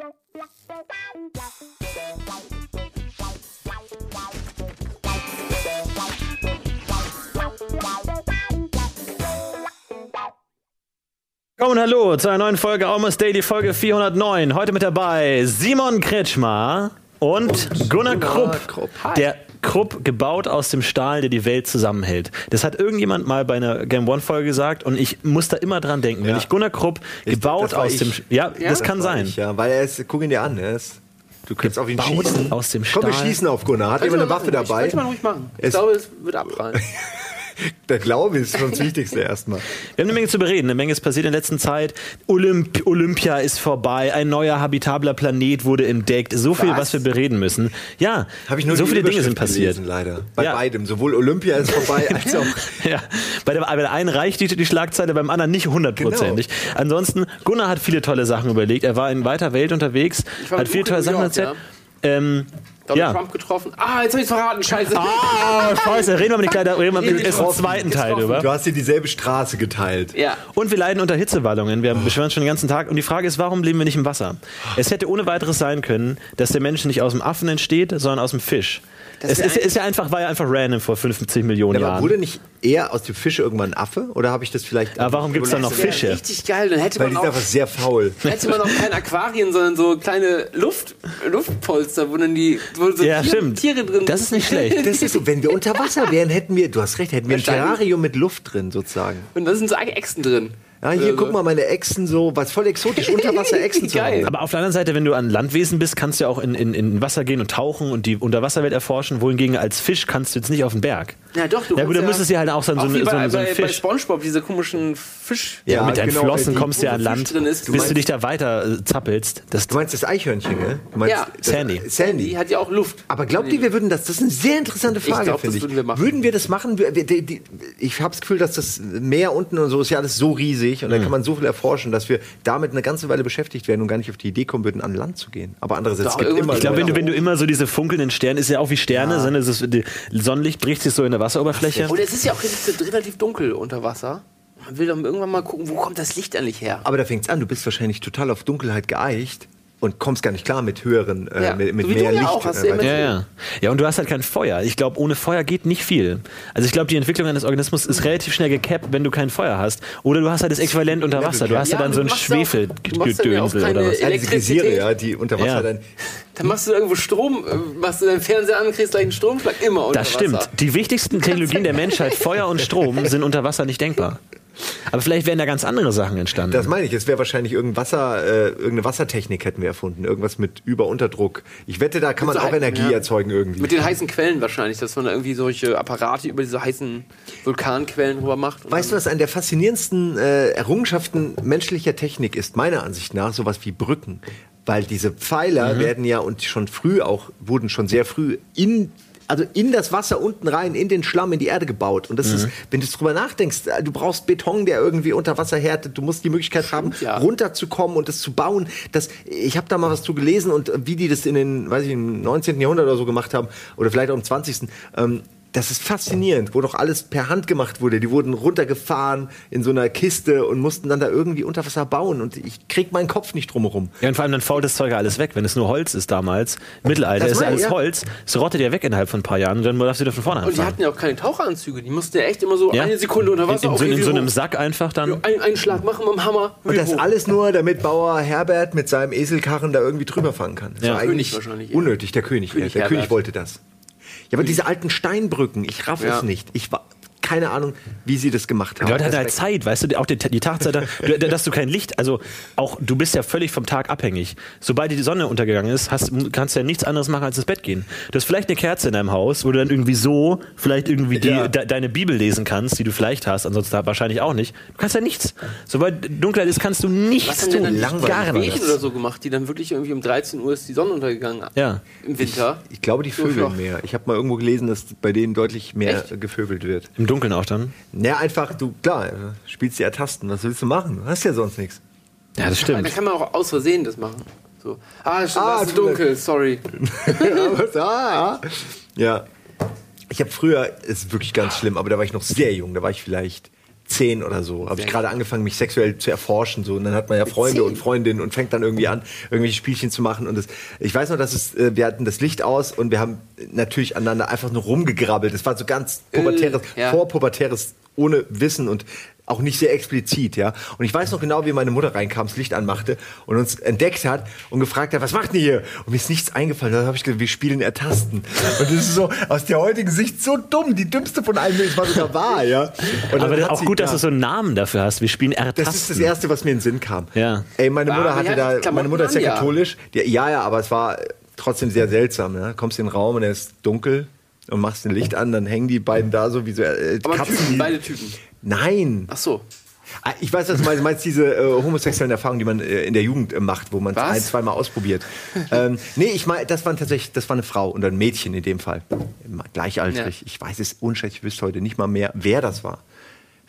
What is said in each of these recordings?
Komm und hallo zu einer neuen Folge Almost Daily, Folge 409. Heute mit dabei Simon Kretschmer und, Gunnar Krupp. Krupp. Der Krupp gebaut aus dem Stahl, der die Welt zusammenhält. Das hat irgendjemand mal bei einer Game One Folge gesagt und ich muss da immer dran denken. Wenn Ja. ich Gunnar Krupp Ich- gebaut das aus ich. dem, ja, das kann war sein. Ich, ja, weil er ist, guck ihn dir an, er ist, du kannst auf ihn schießen. aus dem Komm, wir Stahl. schießen auf Gunnar. Hat jemand eine Waffe machen. Ich- dabei? Könnte man ruhig machen. Ich Es- glaube, es wird abprallen. Der Glaube ist schon das Wichtigste erstmal. Wir haben eine Menge zu bereden, eine Menge ist passiert in der letzten Zeit. Olymp Olympia ist vorbei, ein neuer habitabler Planet wurde entdeckt. So viel, was, Was? wir bereden müssen. Ja, Habe ich nur so viele Dinge sind passiert. Gelesen, leider. Bei Ja. beidem. Sowohl Olympia ist vorbei, als auch. Ja, bei der, bei der einen reicht die, die Schlagzeile, beim anderen nicht hundertprozentig. Genau. Ansonsten, Gunnar hat viele tolle Sachen überlegt. Er war in weiter Welt unterwegs, Ich war hat viele tolle Sachen erzählt. York, Ähm, Donald ja. Trump getroffen. Ah, jetzt habe ich verraten. Scheiße. Ah, scheiße, reden wir nicht gleich darüber, reden wir im zweiten Teil drüber. Du hast dir dieselbe Straße geteilt. Ja. Und wir leiden unter Hitzewallungen. Wir beschweren schon den ganzen Tag. Und die Frage ist, warum leben wir nicht im Wasser? Es hätte ohne weiteres sein können, dass der Mensch nicht aus dem Affen entsteht, sondern aus dem Fisch. Das Es ist, ist ja einfach, war ja einfach random vor 50 Millionen Aber Jahren. wurde nicht eher aus dem Fisch irgendwann ein Affe? Oder habe ich das vielleicht. Aber warum gibt's da noch Fische? Richtig geil. Dann hätte Weil man die ist auch einfach sehr faul. hätte man noch keine Aquarien, sondern so kleine Luft, Luftpolster, wo dann die wo so Ja, Tiere, stimmt. Tiere drin Das ist nicht schlecht. Das ist so, wenn wir unter Wasser wären, hätten wir, du hast recht, hätten wir ein. Terrarium mit Luft drin, sozusagen. Und da sind so Echsen drin. Ja, hier, Oder guck mal, meine Echsen so, was voll exotisch, Unterwasser-Echsen zu Geil. haben. Aber auf der anderen Seite, wenn du an Landwesen bist, kannst du ja auch in, in, in Wasser gehen und tauchen und die Unterwasserwelt erforschen. Wohingegen als Fisch kannst du jetzt nicht auf den Berg. Ja, doch, du Ja gut, dann müsstest du ja halt auch so, so, Auch wie so, bei, so, so ein bei, bei Fisch. Spongebob, diese komischen Fisch. Ja, mit deinen genau, Flossen die- kommst du ja an Land, Fisch drin ist. Du bis du dich da weiter äh, zappelst. Das, Du meinst das Eichhörnchen, gell? Du meinst Ja. das- Sandy. Die Sandy. hat ja auch Luft. Aber glaubt ihr, wir würden das? Das ist eine sehr interessante Frage, glaub, finde das ich. würden wir machen. Würden wir das machen? Wir, wir, die, die, ich habe das Gefühl, dass das Meer unten und so ist ja alles so riesig und da kann man so viel erforschen, dass wir damit eine ganze Weile beschäftigt werden und gar nicht auf die Idee kommen würden, an Land zu gehen. Aber andererseits, gibt immer ich glaube, wenn du, wenn du immer so diese funkelnden Sterne, ist ja auch wie Sterne, sondern es ist, die Sonnenlicht bricht sich so in der Wasseroberfläche. Und es ist ja auch relativ, relativ dunkel unter Wasser. Man will dann irgendwann mal gucken, wo kommt das Licht eigentlich her? Aber da fängt's an, du bist wahrscheinlich total auf Dunkelheit geeicht und kommst gar nicht klar mit höheren, äh, Ja, mit, mit so wie du mehr ja Licht. auch, hast äh, ja Ja, ja. Ja, und du hast halt kein Feuer. Ich glaube, ohne Feuer geht nicht viel. Also ich glaube, die Entwicklung eines Organismus ist relativ schnell gekappt, wenn du kein Feuer hast. Oder du hast halt das Äquivalent unter Wasser. Du hast ja, Ja, dann so ein Schwefelgedönsel oder was. ja, diese Gesiere, Elektrizität. ja, die unter Wasser Ja. dann. Dann machst du irgendwo Strom, äh, machst du deinen Fernseher an, kriegst gleich einen Stromschlag immer unter Das stimmt. Wasser. Die wichtigsten Technologien der Menschheit, Feuer und Strom, sind unter Wasser nicht denkbar. Aber vielleicht wären da ganz andere Sachen entstanden. Das meine ich, es wäre wahrscheinlich irgendein Wasser, äh, irgendeine Wassertechnik hätten wir erfunden. Irgendwas mit Überunterdruck. Ich wette, da kann man so auch Energie ja. erzeugen irgendwie. Mit den heißen Quellen wahrscheinlich, dass man da irgendwie solche Apparate über diese heißen Vulkanquellen rüber macht. Weißt du, was eine der faszinierendsten äh, Errungenschaften menschlicher Technik ist, meiner Ansicht nach, sowas wie Brücken. Weil diese Pfeiler Mhm. werden ja und schon früh auch, wurden schon sehr früh in also in das Wasser unten rein, in den Schlamm, in die Erde gebaut. Und das Mhm. ist, wenn du drüber nachdenkst, äh, du brauchst Beton, der irgendwie unter Wasser härtet. Du musst die Möglichkeit haben, ja. runterzukommen und das zu bauen. Das, ich habe da mal was zu gelesen und äh, wie die das in den, weiß ich, im 19. Jahrhundert oder so gemacht haben oder vielleicht auch im 20. Ähm, das ist faszinierend, wo doch alles per Hand gemacht wurde. Die wurden runtergefahren in so einer Kiste und mussten dann da irgendwie unter Wasser bauen. Und ich krieg meinen Kopf nicht drumherum. Ja, und vor allem dann fault das Zeug ja alles weg. Wenn es nur Holz ist damals, Mittelalter, Das ist alles ja. Holz, es rottet ja weg innerhalb von ein paar Jahren und dann darfst du wieder von vorne Und die anfangen. hatten ja auch keine Taucheranzüge. Die mussten ja echt immer so Ja. eine Sekunde unter Wasser in, in, auch so, in so einem. Sack einfach dann. Ein, einen Schlag machen mit dem Hammer. Und das hoch. alles nur, damit Bauer Herbert mit seinem Eselkarren da irgendwie drüber fahren kann. Das Ja. war König eigentlich wahrscheinlich, ja. unnötig, der König. König ja, der König Herbert. wollte das. Ja, aber diese alten Steinbrücken, ich raff Ja. es nicht. Ich war keine Ahnung, wie sie das gemacht haben. Die Leute hatten halt Zeit, weißt du, auch die, die Tageszeit, du- dass du kein Licht, also auch du bist ja völlig vom Tag abhängig. Sobald die Sonne untergegangen ist, hast, kannst du ja nichts anderes machen als ins Bett gehen. Du hast vielleicht eine Kerze in deinem Haus, wo du dann irgendwie so vielleicht irgendwie die, Ja. de, deine Bibel lesen kannst, die du vielleicht hast, ansonsten wahrscheinlich auch nicht. Du kannst ja nichts. Sobald Dunkelheit ist, kannst du Was nichts denn tun. dann langweilig. Gar Mädchen nichts. oder so gemacht, die dann wirklich irgendwie um 13 Uhr ist die Sonne untergegangen Ja. im Winter. Ich glaube, die So flach. mehr. Ich habe mal irgendwo gelesen, dass bei denen deutlich mehr Echt? gevögelt wird. Im Dunkeln auch dann. Ja, einfach, du, klar, äh, spielst die Ertasten. Was willst du machen? Du hast ja sonst nichts. Ja, das Da stimmt. kann man auch aus Versehen das machen. So. Ah, stimmt, Ah, ist dunkel, sorry. ah, ja. Ich habe früher, ist wirklich ganz schlimm, aber da war ich noch sehr jung, da war ich vielleicht zehn oder so. Habe ich gerade angefangen, mich sexuell zu erforschen. So. Und dann hat man ja Freunde und Freundinnen und fängt dann irgendwie an, irgendwelche Spielchen zu machen. Und das, ich weiß noch, dass es, äh, wir hatten das Licht aus und wir haben natürlich aneinander einfach nur rumgegrabbelt. Das war so ganz pubertäres, Äh, ja. vorpubertäres, ohne Wissen und auch nicht sehr explizit, ja. Und ich weiß noch genau, wie meine Mutter reinkam, das Licht anmachte und uns entdeckt hat und gefragt hat, was macht ihr hier? Und mir ist nichts eingefallen. Dann habe ich gesagt, wir spielen Ertasten. Und das ist so aus der heutigen Sicht so dumm, die dümmste von allen. Es war sogar wahr, ja. Und Aber das hat auch sie- gut, dass ja. du so einen Namen dafür hast. Wir spielen R-Tasten. Das ist das Erste, was mir in den Sinn kam. Ja. Ey, meine Mutter hatte ja, da, Klamotten meine Mutter ist ja katholisch. Die, ja, ja, aber es war trotzdem sehr seltsam. Ja? Kommst in den Raum und er ist dunkel und machst ein Licht an, dann hängen die beiden da so wie so äh, Aber Katzen. Typen, beide Typen. Nein. Ach so. Ah, Ich weiß, was du meinst. Du meinst diese äh, homosexuellen Erfahrungen, die man äh, in der Jugend äh, macht, wo man es ein, zweimal ausprobiert. ähm, nee, ich meine, das war tatsächlich, das war eine Frau und ein Mädchen in dem Fall. Gleichaltrig. Ja. Ich weiß es unschätzlich, ich wüsste heute nicht mal mehr, wer das war.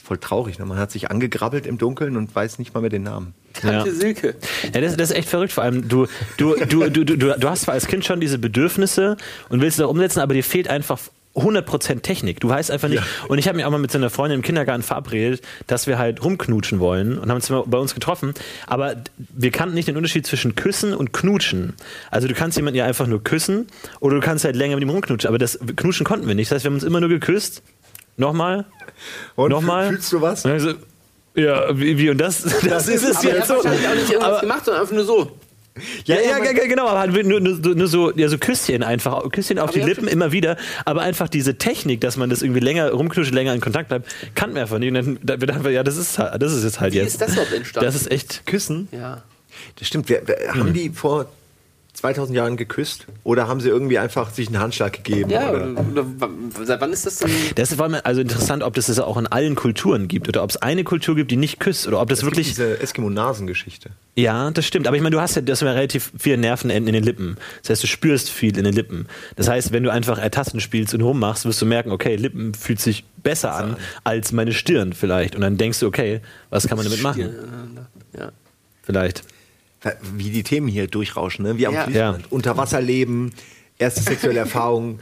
Voll traurig. Ne? Man hat sich angegrabbelt im Dunkeln und weiß nicht mal mehr den Namen. Tante Ja. Silke. Ja, das, das ist echt verrückt. Vor allem, du, du, du, du, du, du hast zwar als Kind schon diese Bedürfnisse und willst sie auch umsetzen, aber dir fehlt einfach 100% Technik. Du weißt einfach nicht. Und ich habe mich auch mal mit so einer Freundin im Kindergarten verabredet, dass wir halt rumknutschen wollen und haben uns mal bei uns getroffen. Aber wir kannten nicht den Unterschied zwischen Küssen und Knutschen. Also du kannst jemanden ja einfach nur küssen oder du kannst halt länger mit ihm rumknutschen. Aber das Knutschen konnten wir nicht. Das heißt, wir haben uns immer nur geküsst. Nochmal. Und Nochmal. fühl- Fühlst du was? Und dann so, ja, wie, wie und das, das, ist es Aber er jetzt so. wahrscheinlich auch nicht irgendwas Aber- gemacht, sondern einfach nur so. Ja, ja, man- ja, ja, genau, aber halt nur, nur, nur so, ja, so Küsschen einfach, Küsschen auf Aber die Lippen immer wieder, aber einfach diese Technik, dass man das irgendwie länger rumknutscht, länger in Kontakt bleibt, kannten wir einfach nicht. Und dann da- wir dachten wir, ja, das ist, halt- das ist jetzt halt Wie jetzt. ist das überhaupt entstanden? Das ist echt. Küssen? Ja. Das stimmt. Wer, Hm. Haben die vor 2000 Jahren geküsst? Oder haben sie irgendwie einfach sich einen Handschlag gegeben? Ja, oder? oder, seit wann ist das denn? Das war mir also interessant, ob das das auch in allen Kulturen gibt oder ob es eine Kultur gibt, die nicht küsst oder ob das Es gibt wirklich. diese Eskimo-Nasen-Geschichte. Ja, das stimmt. Aber ich meine, du hast ja, du hast ja relativ viele Nervenenden in den Lippen. Das heißt, du spürst viel in den Lippen. Das heißt, wenn du einfach Ertasten spielst und rummachst, wirst du merken, okay, Lippen fühlt sich besser an als meine Stirn vielleicht. Und dann denkst du, okay, was kann man damit machen? Ja. Vielleicht. Wie die Themen hier durchrauschen, ne? wie am Ja. Fließband. Unterwasserleben, erste sexuelle Erfahrung,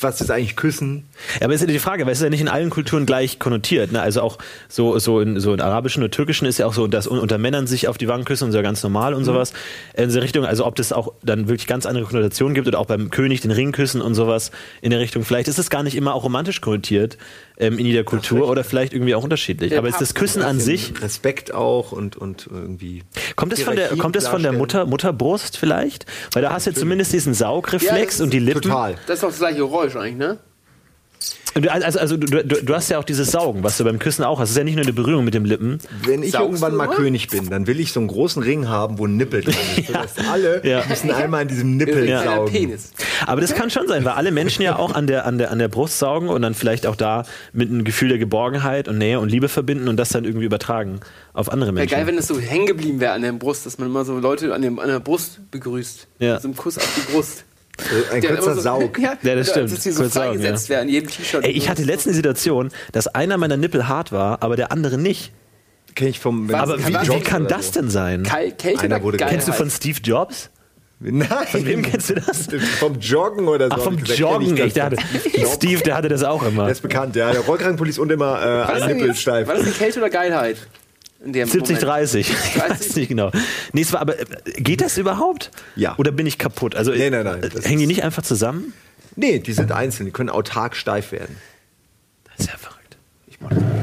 was ist eigentlich Küssen? Ja, aber ist ja die Frage, weil es ist ja nicht in allen Kulturen gleich konnotiert. Ne? Also auch so, so, in, so in arabischen oder türkischen ist ja auch so, dass un- unter Männern sich auf die Wangen küssen und so ganz normal und sowas. In diese Richtung, also ob das auch dann wirklich ganz andere Konnotationen gibt oder auch beim König den Ring küssen und sowas in der Richtung. Vielleicht ist es gar nicht immer auch romantisch konnotiert ähm, in jeder Kultur oder vielleicht irgendwie auch unterschiedlich. Aber ist das Küssen an sich, Respekt auch und, und irgendwie. kommt es von der, kommt es von der. Mutter, Mutterbrust vielleicht? Weil da hast du zumindest diesen Saugreflex Ja, und die Lippen. Total. Das ist doch das gleiche Geräusch eigentlich, ne? Und du- Also, also du, du, du hast ja auch dieses Saugen, was du beim Küssen auch hast. Es ist ja nicht nur eine Berührung mit den Lippen. Wenn ich Saugst irgendwann du mal? König bin, dann will ich so einen großen Ring haben, wo ein Nippel drin ist. Das heißt, alle Ja. müssen einmal an diesem Nippel Ja. saugen. Penis. Aber das kann schon sein, weil alle Menschen ja auch an der, an, der, an der Brust saugen und dann vielleicht auch da mit einem Gefühl der Geborgenheit und Nähe und Liebe verbinden und das dann irgendwie übertragen auf andere Wäre Menschen. geil, wenn es so hängen geblieben wäre an der Brust, dass man immer so Leute an, dem, an der Brust begrüßt. Ja. So einem Kuss auf die Brust. Also Ein Der kurzer so, Saug. Ja, Ja, das stimmt. Dass die so Kurz saugen, freigesetzt ja. werden, in jedem T-Shirt. Ey, ich hatte letztens die Situation, dass einer meiner Nippel hart war, aber der andere nicht. Kenn ich vom. Was? Aber wie, kann wie das- kann das so. denn sein? Kal Kälte Einer oder wurde- Geilheit? Kennst du von Steve Jobs? Nein. Von wem kennst du das? Vom Joggen oder so. Ach, vom ich gesagt, Joggen. das Ich dachte. Steve, der hatte das auch immer. Der ist bekannt, ja. Der Rollkragenpulli ist und immer äh, ein denn Nippel steif. War das eine Kälte oder Geilheit? In dem 70, Moment? 30. Ich weiß nicht genau. Nee, es war, aber äh, geht das überhaupt? Ja. Oder bin ich kaputt? Also, Nee, nein, nein, Hängen die nicht einfach zusammen? Nee, die sind einzeln. Die können autark steif werden. Das ist ja verrückt.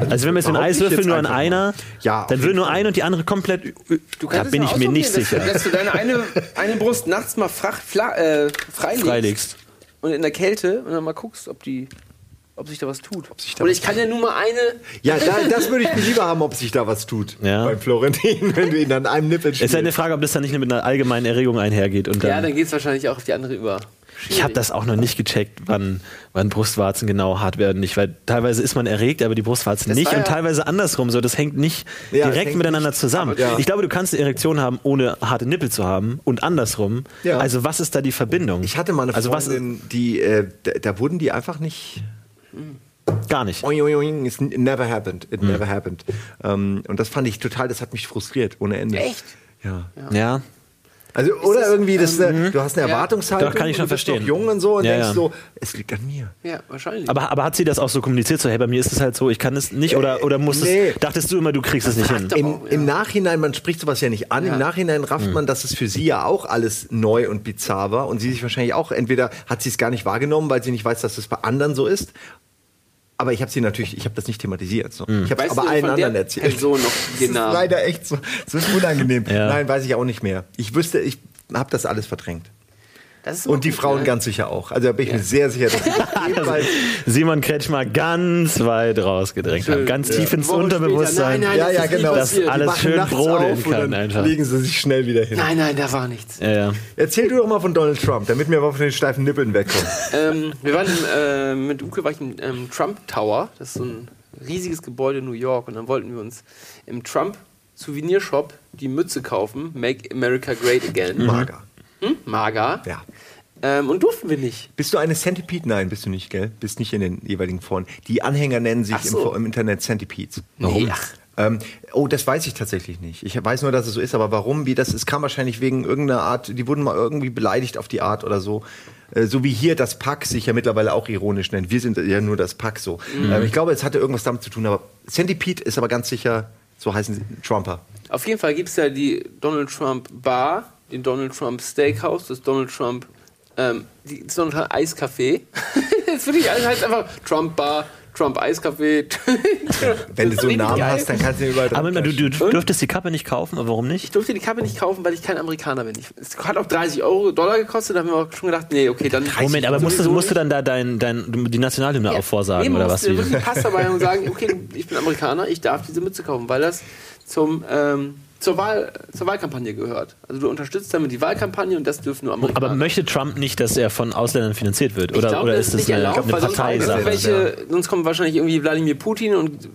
Also wenn wir jetzt den Eiswürfel jetzt nur an einer, Ja, dann würde nur eine und die andere komplett. Du da kannst bin es ich mir nicht sicher. Dass, dass du deine eine, eine Brust nachts mal frach, fla, äh, freilegst, Freilegst. und in der Kälte und dann mal guckst, ob die ob sich da was tut. sich da Oder was ich kann ja nur mal eine. Ja, da, das würde ich mir lieber haben, ob sich da was tut. Ja. Beim Florentin, wenn du ihn an einem Nippel Es ist ja eine spielst. Frage, ob das dann nicht mit einer allgemeinen Erregung einhergeht. Und dann, Ja, dann geht es wahrscheinlich auch auf die andere über. ich habe das auch noch nicht gecheckt, wann, wann Brustwarzen genau hart werden. Nicht, weil teilweise ist man erregt, aber die Brustwarzen Das nicht und ja- teilweise andersrum. So, das hängt nicht Ja, direkt hängt miteinander nicht- zusammen. aber- ja. Ich glaube, du kannst eine Erektion haben, ohne harte Nippel zu haben und andersrum. Ja. Also was ist da die Verbindung? Ich hatte mal eine also was, Freundin, die, äh, da, da wurden die einfach nicht. Gar nicht. Oing, oing, oing, It never happened. It never happened. Ähm, und das fand ich total, das hat mich frustriert, ohne Ende. Echt? Ja. Ja. Also, oder das, irgendwie, das, ähm, äh, du hast eine ja. Erwartungshaltung. Doch, kann ich schon und du bist verstehen. noch jung und so und Ja, denkst ja. so, es liegt an mir. Ja, wahrscheinlich. Aber, aber hat sie das auch so kommuniziert? So, hey, bei mir ist es halt so, ich kann es nicht oder, oder musstest, nee. dachtest du immer, du kriegst es nicht hin? Im, auch, ja. Im Nachhinein, man spricht sowas ja nicht an, Ja. im Nachhinein rafft man, dass es für sie ja auch alles neu und bizarr war und sie sich wahrscheinlich auch, entweder hat sie es gar nicht wahrgenommen, weil sie nicht weiß, dass es bei anderen so ist, aber ich habe sie natürlich, ich habe das nicht thematisiert. So. Ich habe aber du allen von der anderen erzählt. Person noch das den ist Namen? leider echt so, so unangenehm. Ja. Nein, weiß ich auch nicht mehr. Ich wüsste, ich habe das alles verdrängt. Das Und die gut, Frauen ne? ganz sicher auch. Also da bin ich mir sehr sicher, dass das ebenfalls Simon Kretschmer ganz weit rausgedrängt haben, ganz tief ins Unterbewusstsein. nein, nein, Ja, das ja, nie genau. Das passiert. alles schön brodeln kann dann einfach. legen sie sich schnell wieder hin. Nein, nein, da war nichts. Ja, ja. Erzähl du doch mal von Donald Trump, damit wir mal von den steifen Nippeln wegkommen. Ähm, wir waren im, äh, mit Uke war ich im ähm, Trump Tower. Das ist so ein riesiges Gebäude in New York. Und dann wollten wir uns im Trump Souvenirshop die Mütze kaufen. Make America Great Again. Mager. Hm? Maga. Ja. Ähm, und durften wir nicht. Bist du eine Centipede? Nein, bist du nicht, gell? Bist nicht in den jeweiligen Foren. Die Anhänger nennen sich so. im, im Internet Centipedes. Nee, ach. Ähm, oh, das weiß ich tatsächlich nicht. Ich weiß nur, dass es so ist, aber warum, wie das ist, kam wahrscheinlich wegen irgendeiner Art, die wurden mal irgendwie beleidigt auf die Art oder so. Äh, So wie hier das Pack sich ja mittlerweile auch ironisch nennt. Wir sind ja nur das Pack so. Mhm. Ähm, ich glaube, es hatte irgendwas damit zu tun, aber Centipede ist aber ganz sicher, so heißen sie, Trumper. Auf jeden Fall gibt es ja die Donald Trump Bar, den Donald Trump Steakhouse, das Donald Trump, ähm, die, das Donald Trump Eiscafé. das finde ich alles heißt einfach Trump Bar, Trump Eiskaffee. Wenn du so einen Namen hast, dann kannst du ihn überall Aber du, du dürftest die Kappe nicht kaufen, aber warum nicht? Ich durfte die Kappe nicht kaufen, weil ich kein Amerikaner bin. Ich, es hat auch 30 Euro Dollar gekostet, da haben wir auch schon gedacht, nee, okay, dann. Moment, aber musst du, musst du dann da dein, dein, die Nationalhymne auch vorsagen nee, oder was? Wie? wirklich einen Pass dabei haben und sagen, okay, ich bin Amerikaner, ich darf diese Mütze kaufen, weil das zum, ähm, zur, Wahl, zur Wahlkampagne gehört. Also du unterstützt damit die Wahlkampagne und das dürfen nur Amerikaner. Aber möchte Trump nicht, dass er von Ausländern finanziert wird? Oder, glaube, oder das ist das nicht eine, erlaubt, eine weil sonst Parteisache? irgendwelche- Sonst kommt wahrscheinlich irgendwie Wladimir Putin und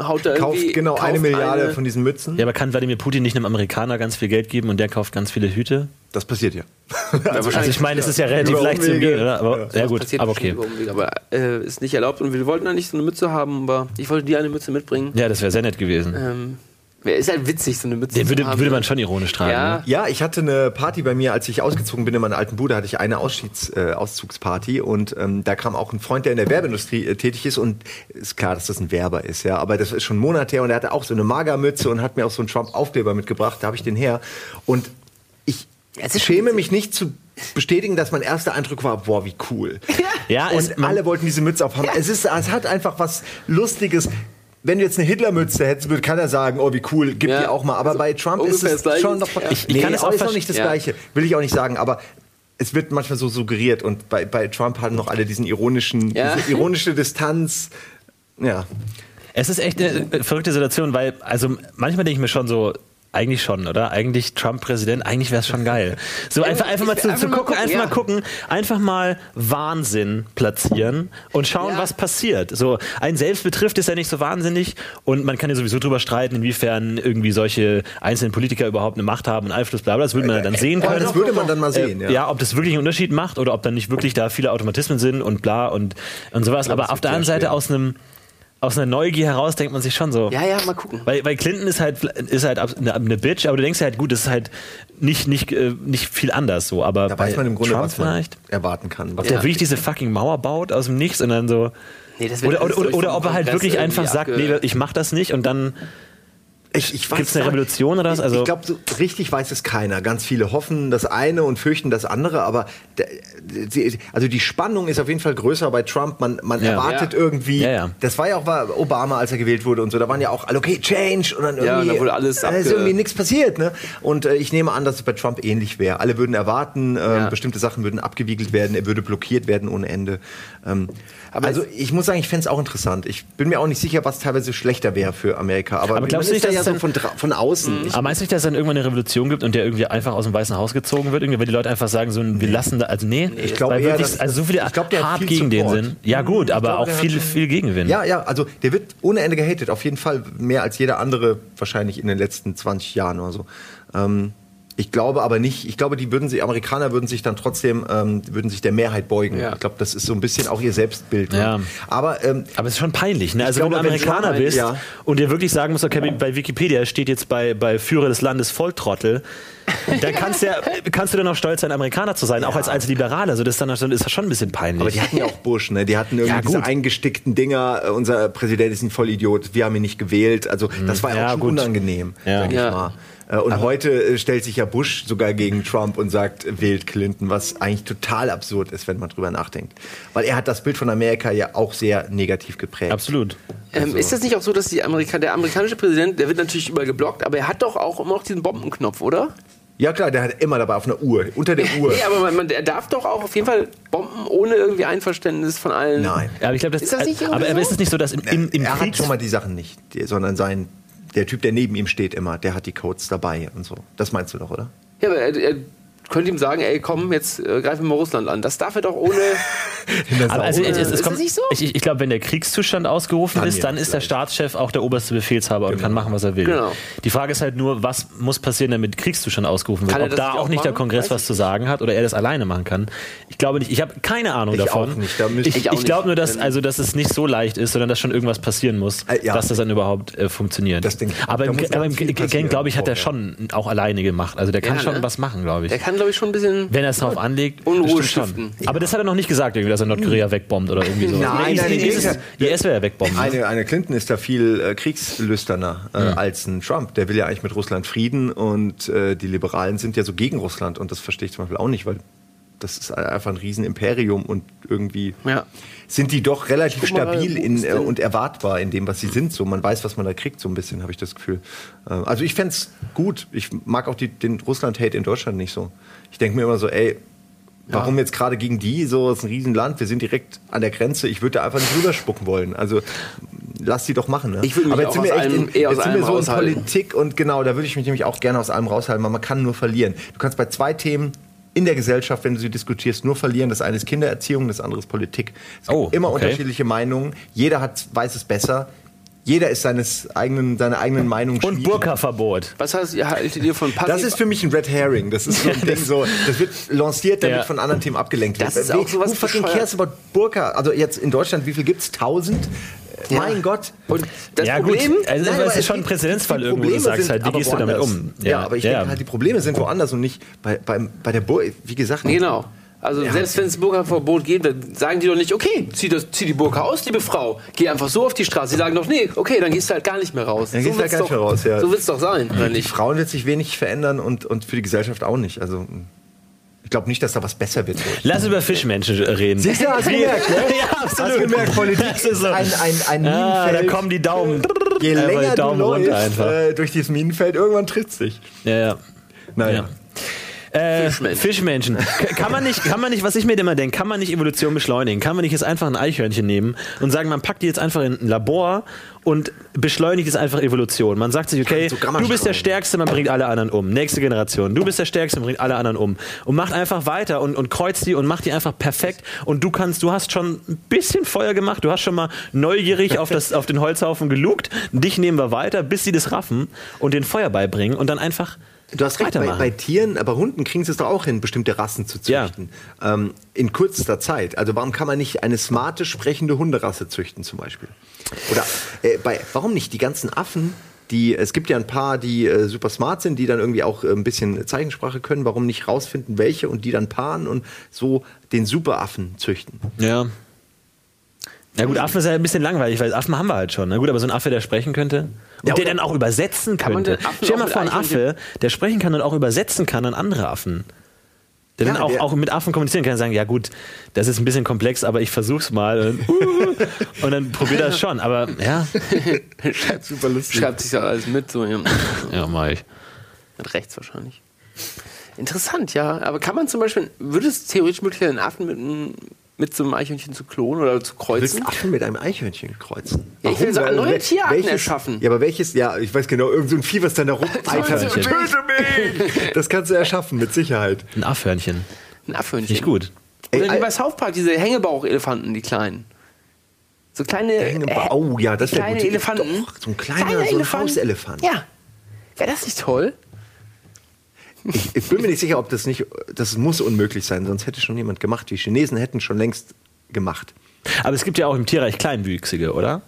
haut da Kauft irgendwie. genau eine kauft Milliarde eine- von diesen Mützen. Ja, aber kann Wladimir Putin nicht einem Amerikaner ganz viel Geld geben und der kauft ganz viele Hüte? Das passiert ja. Also ich meine, es ist ja relativ Über leicht zu umgehen, oder? Aber, ja, gut, Passiert aber okay. Umwege, aber äh, ist nicht erlaubt und wir wollten eigentlich so eine Mütze haben, aber ich wollte dir eine Mütze mitbringen. Ja, das wäre sehr nett gewesen. Ähm, ist halt witzig, so eine Mütze Den zu würde, haben. würde man schon ironisch tragen. Ja. Ne? Ja, ich hatte eine Party bei mir, als ich ausgezogen bin in meiner alten Bude, hatte ich eine Ausschieds, äh, Auszugsparty und ähm, da kam auch ein Freund, der in der Werbeindustrie äh, tätig ist und ist klar, dass das ein Werber ist, ja, aber das ist schon Monate her und er hatte auch so eine Magermütze und hat mir auch so einen Trump-Aufkleber mitgebracht, da habe ich den her und ich schäme mich nicht zu bestätigen, dass mein erster Eindruck war, boah, wie cool. Ja, es, Und alle wollten diese Mütze aufhaben. Es, ist, es hat einfach was Lustiges. Wenn du jetzt eine Hitlermütze hättest, würde keiner sagen, oh, wie cool, gib Ja. die auch mal. Aber bei Trump ist es schon noch. Ja. Ich- ich kann es auch ist noch nicht das Ja. Gleiche. Will ich auch nicht sagen, aber es wird manchmal so suggeriert. Und bei, bei Trump haben noch alle diesen ironischen, Ja. diese ironische Distanz. Ja. es ist echt eine verrückte Situation, weil, also manchmal denke ich mir schon so, eigentlich schon, oder? Eigentlich Trump-Präsident, eigentlich wäre es schon geil. So einfach, einfach mal zu, zu gucken, einfach mal gucken, einfach mal Wahnsinn platzieren und schauen, was passiert. So, ein selbst betrifft ist ja nicht so wahnsinnig und man kann ja sowieso drüber streiten, inwiefern irgendwie solche einzelnen Politiker überhaupt eine Macht haben und Einfluss, bla, bla. Das würde man ja dann sehen Aber können. das würde man dann mal sehen, Äh, ja. ja. ob das wirklich einen Unterschied macht oder ob dann nicht wirklich da viele Automatismen sind und bla und, und sowas. Aber auf der anderen Seite aus einem aus einer Neugier heraus denkt man sich schon so. Ja, ja, mal gucken. Weil, weil Clinton ist halt ist halt eine, eine Bitch, aber du denkst halt gut, das ist halt nicht nicht äh, nicht viel anders so, aber Da weiß man im Grunde, Trump was man vielleicht, erwarten kann. Was der Ja. wirklich diese fucking Mauer baut aus dem Nichts und dann so Nee, das wird oder oder, oder, oder ob er halt wirklich einfach sagt, nee, ich mach das nicht und dann Ich, ich weiß Gibt's eine Revolution oder was? Ich- Also- ich glaube, so richtig weiß es keiner. Ganz viele hoffen das eine und fürchten das andere, aber die, also die Spannung ist auf jeden Fall größer bei Trump. Man, man Ja. erwartet Ja. irgendwie. Ja, ja. Das war ja auch bei Obama, als er gewählt wurde und so. Da waren ja auch alle, okay, Change und dann irgendwie, Ja, und da wurde alles da ist irgendwie nichts passiert. Ne? Und äh, ich nehme an, dass es bei Trump ähnlich wäre. Alle würden erwarten, äh, Ja. bestimmte Sachen würden abgewiegelt werden, er würde blockiert werden ohne Ende. Ähm, Aber also ich muss sagen, ich fände es auch interessant. Ich bin mir auch nicht sicher, was teilweise schlechter wäre für Amerika. Aber, Aber glaubst du nicht, da dass ja es so dann- von, von außen. Ich, Aber meinst du nicht, dass es dann irgendwann eine Revolution gibt und der irgendwie einfach aus dem Weißen Haus gezogen wird? Irgendwie, weil die Leute einfach sagen, so, wir lassen da, also nee, Ich glaube wirklich, also so viele ich glaub, hart viel gegen den Support. sind. Ja gut, aber glaube, auch viel, viel Gegenwind. ja, ja, also der wird ohne Ende gehatet. Auf jeden Fall mehr als jeder andere wahrscheinlich in den letzten 20 Jahren oder so. Ähm, ich glaube aber nicht, ich glaube, die würden sich, Amerikaner würden sich dann trotzdem, ähm, würden sich der Mehrheit beugen. Ja. Ich glaube, das ist so ein bisschen auch ihr Selbstbild. Ne? Ja. Aber ähm, Aber es ist schon peinlich, ne? Also glaube, wenn du wenn Amerikaner Trump- bist ja. und dir wirklich sagen musst, okay, bei Wikipedia steht jetzt bei, bei Führer des Landes Volltrottel, dann kannst, du ja, kannst du dann auch stolz sein, Amerikaner zu sein, auch als, als Liberaler. Also das ist, dann, ist das schon ein bisschen peinlich. Aber die hatten ja auch Bush, ne? Die hatten irgendwie Ja, diese eingestickten Dinger, äh, unser Präsident ist ein Vollidiot, wir haben ihn nicht gewählt. Also das war ja, Ja, auch schon gut. unangenehm, Ja. sag ich Ja. mal. Äh, Und heute äh, stellt sich ja Bush sogar gegen Trump und sagt, äh, wählt Clinton, was eigentlich total absurd ist, wenn man drüber nachdenkt. Weil er hat das Bild von Amerika ja auch sehr negativ geprägt. Absolut. Ähm, ist das nicht auch so, dass die Amerika der amerikanische Präsident, der wird natürlich überall geblockt, aber er hat doch auch immer noch diesen Bombenknopf, oder? Ja klar, der hat immer dabei auf einer Uhr, unter der Uhr. Nee, aber man, man, er darf doch auch auf jeden Fall bomben ohne irgendwie Einverständnis von allen. Nein. Ja, aber ich glaube, das, Ist das nicht aber, aber so? ist es nicht so, dass im, im, im er hat Krieg schon mal die Sachen nicht, sondern sein, der Typ, der neben ihm steht immer, der hat die Codes dabei und so. Das meinst du doch, oder? Ja, aber er, er könnte ihm sagen, ey, komm, jetzt äh, greifen wir mal Russland an. Das darf er doch ohne. Aber also, es, es, es Ist kommt, das nicht so? Ich, ich glaube, wenn der Kriegszustand ausgerufen Dann ist, dann ist der vielleicht. Staatschef auch der oberste Befehlshaber und kann machen, was er will. Genau. Die Frage ist halt nur, was muss passieren, damit Kriegszustand ausgerufen wird? Kann Ob da auch auch nicht der? Kongress Weiß was zu sagen hat oder er das alleine machen kann. Ich glaube nicht. Ich habe keine Ahnung Ich davon. auch nicht. Da müsste- ich Ich ich glaube nur, dass, also, dass es nicht so leicht ist, sondern dass schon irgendwas passieren muss, Äh, ja. dass das dann überhaupt äh, funktioniert. Aber im, aber im Gang, glaube ich, hat er schon auch alleine gemacht. Also der kann schon ne? was machen, glaube ich. Der kann, glaube ich, schon ein bisschen. Wenn er es drauf anlegt, Unruhe stiften. Aber das hat er noch nicht gesagt, irgendwie, dass er Nordkorea wegbombt oder irgendwie so. Nein, nein, im IS. IS wäre ja wegbomben. Eine, eine Clinton ist da viel äh, kriegslüsterner äh, als ein Trump. Der will ja eigentlich mit Russland Frieden und äh, die Liberalen sind ja so gegen Russland und das verstehe ich zum Beispiel auch nicht, weil das ist einfach ein Riesenimperium und irgendwie Ja. Sind die doch relativ mal, stabil in, äh, und erwartbar in dem, was sie sind. So, man weiß, was man da kriegt, so ein bisschen, habe ich das Gefühl. Äh, also ich fände es gut. Ich mag auch die, den Russland-Hate in Deutschland nicht so. Ich denke mir immer so, ey, Warum jetzt gerade gegen die? So, das ist ein Riesenland, wir sind direkt an der Grenze. Ich würde da einfach nicht rüberspucken wollen. Also lass die doch machen. Ne? Ich würde mich Aber jetzt sind wir echt in, jetzt sind wir so in. Politik und genau, da würde ich mich nämlich auch gerne aus allem raushalten, weil man kann nur verlieren. Du kannst bei zwei Themen in der Gesellschaft, wenn du sie diskutierst, nur verlieren. Das eine ist Kindererziehung, das andere ist Politik. Es gibt Oh, immer okay. unterschiedliche Meinungen. Jeder hat, weiß es besser. Jeder ist seines eigenen, seiner eigenen Meinung Und. Burka-Verbot. Was heißt, ihr haltet ihr von passiv? Das ist für mich ein Red Herring. Das ist so ein Ding so. Das wird lanciert, damit Ja. von anderen Themen abgelenkt wird. Das ist auch sowas Who fucking cares about Burka? Also jetzt in Deutschland, wie viel gibt's? Tausend? Ja. Mein Gott. Und das ja, Problem. gut. Also, Nein, es ist schon ein Präzedenzfall die irgendwo, wo du sagst sind halt, wie gehst du damit um? Ja, aber ich ja. denke halt, die Probleme sind woanders und nicht bei, bei, bei der Burka. Wie gesagt, Genau. Also selbst wenn es Burka-Verbot geht, dann sagen die doch nicht, okay, zieh, das, zieh die Burka aus, liebe Frau. Geh einfach so auf die Straße. Sie sagen doch, nee, okay, dann gehst du halt gar nicht mehr raus. Dann gehst du halt gar nicht mehr raus, ja. So wird es doch sein, oder die nicht? Frauen wird sich wenig verändern und, und für die Gesellschaft auch nicht. Also ich glaube nicht, dass da was besser wird. Lass über Fischmenschen reden. Siehst du, hast du gemerkt, ne? ja, absolut. Hast du gemerkt, Politik Das ist so. ein, ein, ein Ah, da Minenfeld. kommen die Daumen. Je die länger du Daumen runter läufst einfach. äh, durch dieses Minenfeld, irgendwann tritt's dich. Ja, ja. Naja. Ja. Äh, Fischmenschen. Fischmenschen. Kann man nicht, kann man nicht, was ich mir immer denke, kann man nicht Evolution beschleunigen? Kann man nicht jetzt einfach ein Eichhörnchen nehmen und sagen, man packt die jetzt einfach in ein Labor und beschleunigt es einfach Evolution? Man sagt sich, okay, du bist der. Stärkste, man bringt alle anderen um. Nächste Generation, du bist der Stärkste, man bringt alle anderen um. Und macht einfach weiter und, und kreuzt die und macht die einfach perfekt. Und du kannst, du hast schon ein bisschen Feuer gemacht, du hast schon mal neugierig auf, das, auf den Holzhaufen gelugt. Dich nehmen wir weiter, bis sie das raffen und den Feuer beibringen und dann einfach Du hast recht, bei, bei Tieren, aber Hunden kriegen sie es doch auch hin, bestimmte Rassen zu Ja. züchten. Ähm, in kürzester Zeit. Also warum kann man nicht eine smarte, sprechende Hunderasse züchten zum Beispiel? Oder äh, bei, warum nicht die ganzen Affen, die, es gibt ja ein paar, die äh, super smart sind, die dann irgendwie auch äh, ein bisschen Zeichensprache können, warum nicht rausfinden, welche und die dann paaren und so den Superaffen züchten? Ja. Ja gut, Affen ist ja ein bisschen langweilig, weil Affen haben wir halt schon. Na gut, aber so ein Affe, der sprechen könnte und Ja, der dann auch übersetzen könnte. Stell dir mal vor, ein Affe, der sprechen kann und auch übersetzen kann an andere Affen. Der Ja, dann auch, der- auch mit Affen kommunizieren kann und sagen, ja gut, das ist ein bisschen komplex, aber ich versuch's mal. Und, uh, und dann probier das schon. Aber ja, Super lustig. Schreibt sich ja alles mit, so ja. ja, mach ich. mit rechts wahrscheinlich. Interessant, ja. Aber kann man zum Beispiel, würde es theoretisch möglich sein, einen Affen mit, einem- mit so einem Eichhörnchen zu klonen oder zu Du kreuzen? willst Affen mit einem Eichhörnchen kreuzen. Ja, ich will so neue Tierarten welches- erschaffen. Ja, aber welches, ja, ich weiß genau, irgend so ein Vieh, was dann da rumeitert. Töte mich! Das kannst du erschaffen, mit Sicherheit. Ein Affhörnchen. Ein Affhörnchen. Nicht gut. Oder Ey, wie Ei- bei South Park, diese Hängebauchelefanten, die kleinen. So kleine. Hängebau- äh, oh ja, das wär kleine gut. Elefanten. Doch, so ein kleiner, so ein Hauselefant. Ja. Wäre das nicht toll? Ich, ich bin mir nicht sicher, ob das nicht, das muss unmöglich sein, sonst hätte schon jemand gemacht. Die Chinesen hätten schon längst gemacht. Aber es gibt ja auch im Tierreich Kleinwüchsige, oder?